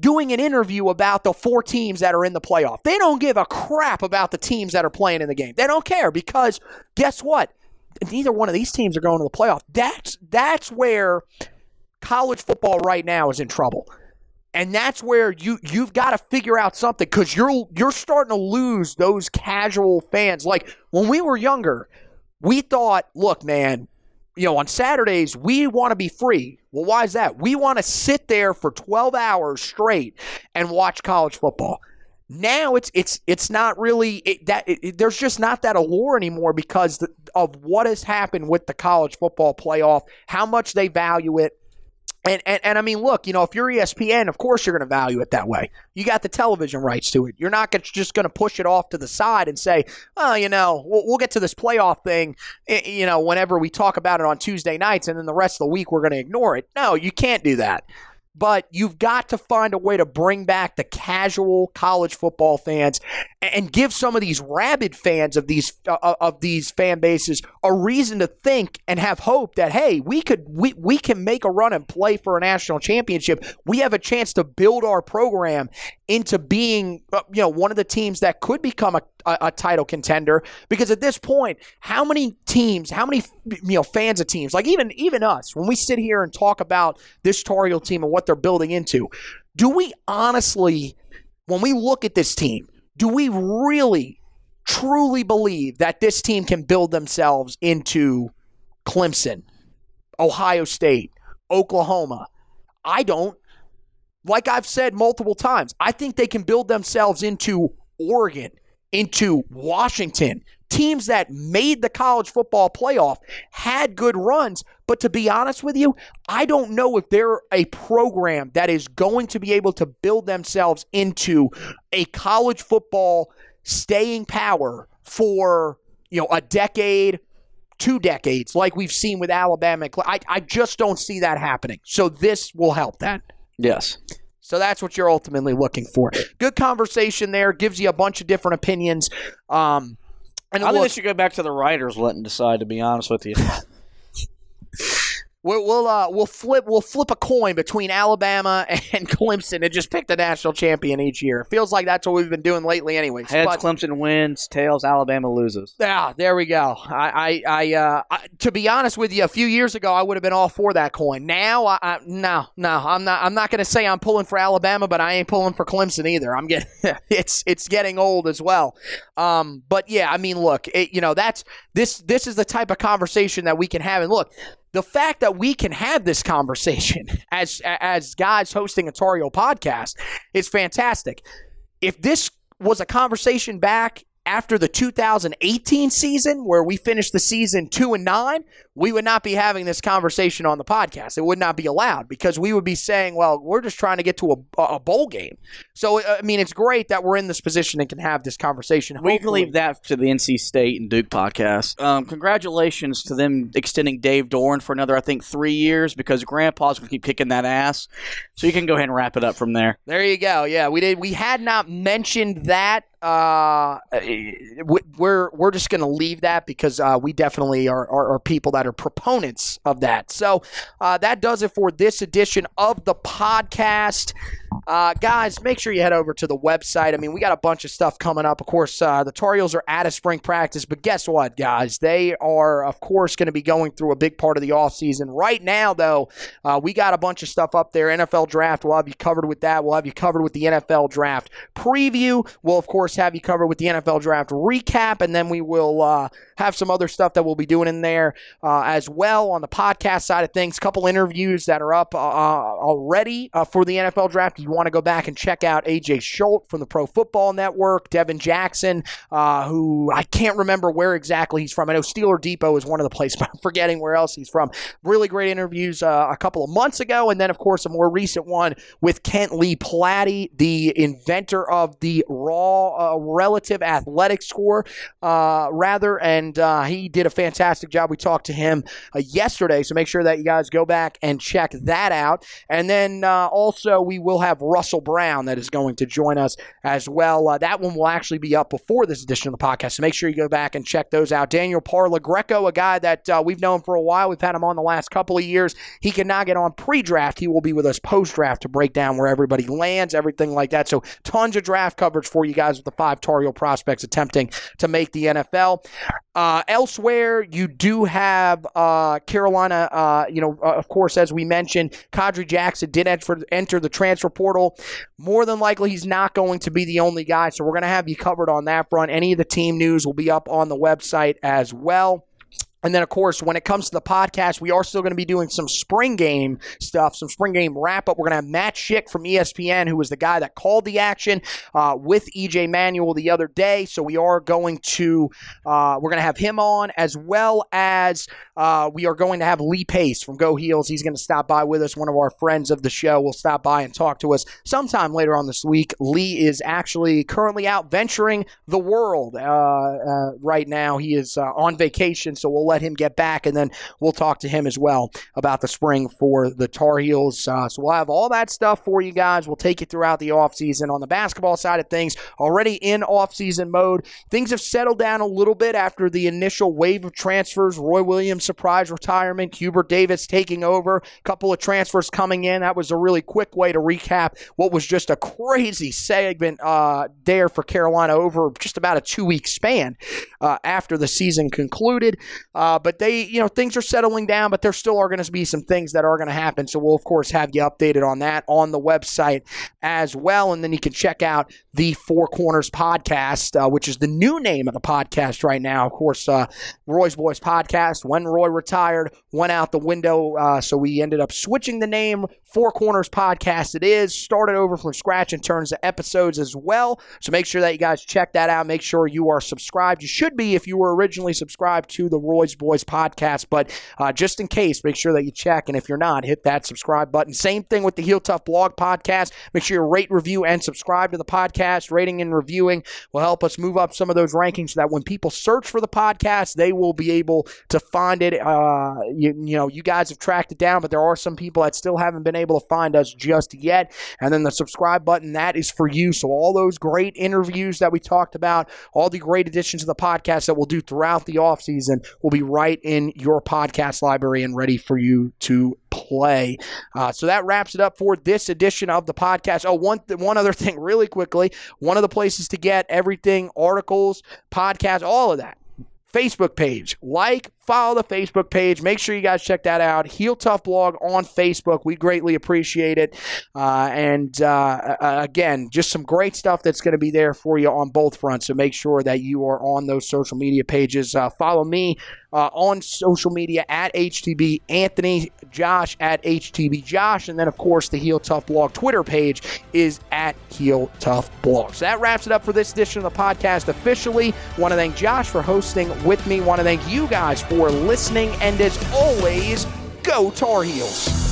doing an interview about the four teams that are in the playoff. They don't give a crap about the teams that are playing in the game. They don't care because guess what? Neither one of these teams are going to the playoff. That's that's where college football right now is in trouble. And that's where you you've got to figure out something because you're you're starting to lose those casual fans. Like when we were younger, we thought, look, man, you know, on Saturdays we want to be free. Well, why is that? We want to sit there for 12 hours straight and watch college football. Now it's it's it's not really it, that it, there's just not that allure anymore because the, of what has happened with the college football playoff, how much they value it. And, and, and I mean, look, you know, if you're ESPN, of course you're going to value it that way. You got the television rights to it. You're not gonna, just going to push it off to the side and say, oh, you know, we'll, we'll get to this playoff thing, eh, you know, whenever we talk about it on Tuesday nights, and then the rest of the week we're going to ignore it. No, you can't do that. But you've got to find a way to bring back the casual college football fans and give some of these rabid fans of these uh, of these fan bases a reason to think and have hope that hey, we could we, we can make a run and play for a national championship. We have a chance to build our program into being uh, you know one of the teams that could become a, a, a, title contender because at this point how many teams how many you know fans of teams like even even us when we sit here and talk about this Tar Heel team and what they're building into do we honestly when we look at this team do we really truly believe that this team can build themselves into Clemson, Ohio State, Oklahoma? I don't. Like I've said multiple times, I think they can build themselves into Oregon, into Washington, teams that made the college football playoff, had good runs. But to be honest with you, I don't know if they're a program that is going to be able to build themselves into a college football staying power for, you know, a decade, two decades, like we've seen with Alabama. I, I just don't see that happening. So this will help that. Yes. So that's what you're ultimately looking for. Good conversation there. Gives you a bunch of different opinions. Um, and I think they should go back to the writers letting decide. To be honest with you. We'll we'll, uh, we'll flip we'll flip a coin between Alabama and Clemson and just pick the national champion each year. It feels like that's what we've been doing lately, anyways. Heads, but, Clemson wins. Tails, Alabama loses. Yeah, there we go. I I, I, uh, I, to be honest with you, a few years ago I would have been all for that coin. Now, I, I no no I'm not I'm not going to say I'm pulling for Alabama, but I ain't pulling for Clemson either. I'm getting it's it's getting old as well. Um, but yeah, I mean, look, it, you know that's this this is the type of conversation that we can have. And look, the fact that we can have this conversation as as guys hosting a Tar Heel podcast is fantastic. If this was a conversation back after the 2018 season, where we finished the season two and nine, we would not be having this conversation on the podcast. It would not be allowed because we would be saying, "Well, we're just trying to get to a, a bowl game." So, I mean, it's great that we're in this position and can have this conversation. We can leave that to the NC State and Duke podcast. Um, congratulations to them extending Dave Doeren for another, I think, three years because Grandpa's going to keep kicking that ass. So you can go ahead and wrap it up from there. There you go. Yeah, we did. We had not mentioned that uh, we're we're just going to leave that because uh, we definitely are, are, are, people that are proponents of that. So uh, that does it for this edition of the podcast. Uh, guys, make sure you head over to the website. I mean, we got a bunch of stuff coming up. Of course, uh, the Tar Heels are out of spring practice, but guess what, guys? They are, of course, going to be going through a big part of the offseason. Right now, though, uh, we got a bunch of stuff up there. NFL draft, we'll have you covered with that. We'll have you covered with the NFL draft preview. We'll, of course, have you covered with the NFL draft recap, and then we will uh, have some other stuff that we'll be doing in there uh, as well on the podcast side of things. Couple interviews that are up uh, already for the NFL draft you want to go back and check out AJ Schultz from the Pro Football Network, Devin Jackson, uh, who I can't remember where exactly he's from. I know Steeler Depot is one of the places, but I'm forgetting where else he's from. Really great interviews uh, a couple of months ago, and then of course a more recent one with Kent Lee Platte, the inventor of the raw uh, relative athletic score, uh, rather, and uh, he did a fantastic job. We talked to him uh, yesterday, so make sure that you guys go back and check that out, and then also we will have Russell Brown that is going to join us as well. Uh, that one will actually be up before this edition of the podcast, so make sure you go back and check those out. Daniel Parla Greco, a guy that uh, we've known for a while. We've had him on the last couple of years. He can now get on pre-draft. He will be with us post-draft to break down where everybody lands, everything like that. So tons of draft coverage for you guys the five Tar Heel prospects attempting to make the NFL. Uh, elsewhere, you do have uh, Carolina. Uh, you know, uh, of course, as we mentioned, Khadry Jackson did enter, enter the transfer portal. More than likely, he's not going to be the only guy. So we're going to have you covered on that front. Any of the team news will be up on the website as well. And then, of course, when it comes to the podcast, we are still going to be doing some spring game stuff, some spring game wrap up. We're going to have Matt Schick from ESPN, who was the guy that called the action uh, with EJ Manuel the other day. So we are going to uh, we're going to have him on as well as uh, we are going to have Lee Pace from Go Heels. He's going to stop by with us. One of our friends of the show will stop by and talk to us sometime later on this week. Lee is actually currently out venturing the world uh, uh, right now. He is uh, on vacation, so we'll let him get back, and then we'll talk to him as well about the spring for the Tar Heels. Uh, so we'll have all that stuff for you guys. We'll take you throughout the offseason. On the basketball side of things, already in offseason mode, things have settled down a little bit after the initial wave of transfers. Roy Williams surprise retirement, Hubert Davis taking over, a couple of transfers coming in. That was a really quick way to recap what was just a crazy segment uh, there for Carolina over just about a two week span uh, after the season concluded. Uh, but they, you know, things are settling down, but there still are going to be some things that are going to happen. So we'll, of course, have you updated on that on the website as well. And then you can check out the Four Corners podcast, uh, which is the new name of the podcast right now. Of course, uh, Roy's Boys podcast. When Roy retired, went out the window. Uh, so we ended up switching the name. Four Corners podcast. It is started over from scratch in terms of episodes as well. So make sure that you guys check that out. Make sure you are subscribed. You should be if you were originally subscribed to the Roy's Boys podcast. But uh, just in case, make sure that you check. And if you're not, hit that subscribe button. Same thing with the Heel Tough blog podcast. Make sure you rate, review, and subscribe to the podcast. Rating and reviewing will help us move up some of those rankings so that when people search for the podcast, they will be able to find it. Uh, you, you know, you guys have tracked it down, but there are some people that still haven't been able to find us just yet. And then the subscribe button, that is for you. So all those great interviews that we talked about, all the great additions to the podcast that we'll do throughout the off season will be right in your podcast library and ready for you to play. Uh, so that wraps it up for this edition of the podcast. Oh, one th- one other thing, really quickly. One of the places to get everything, articles, podcasts, all of that. Facebook page. Like, follow the Facebook page. Make sure you guys check that out. Heel Tough Blog on Facebook. We greatly appreciate it. Uh, and uh, again, just some great stuff that's going to be there for you on both fronts. So make sure that you are on those social media pages. Uh, follow me uh, on social media at HTB Anthony, Josh at HTB Josh, and then of course the Heel Tough Blog Twitter page is at Heel Tough Blog. So that wraps it up for this edition of the podcast officially. Want to thank Josh for hosting with me. Want to thank you guys for listening, and as always, go Tar Heels.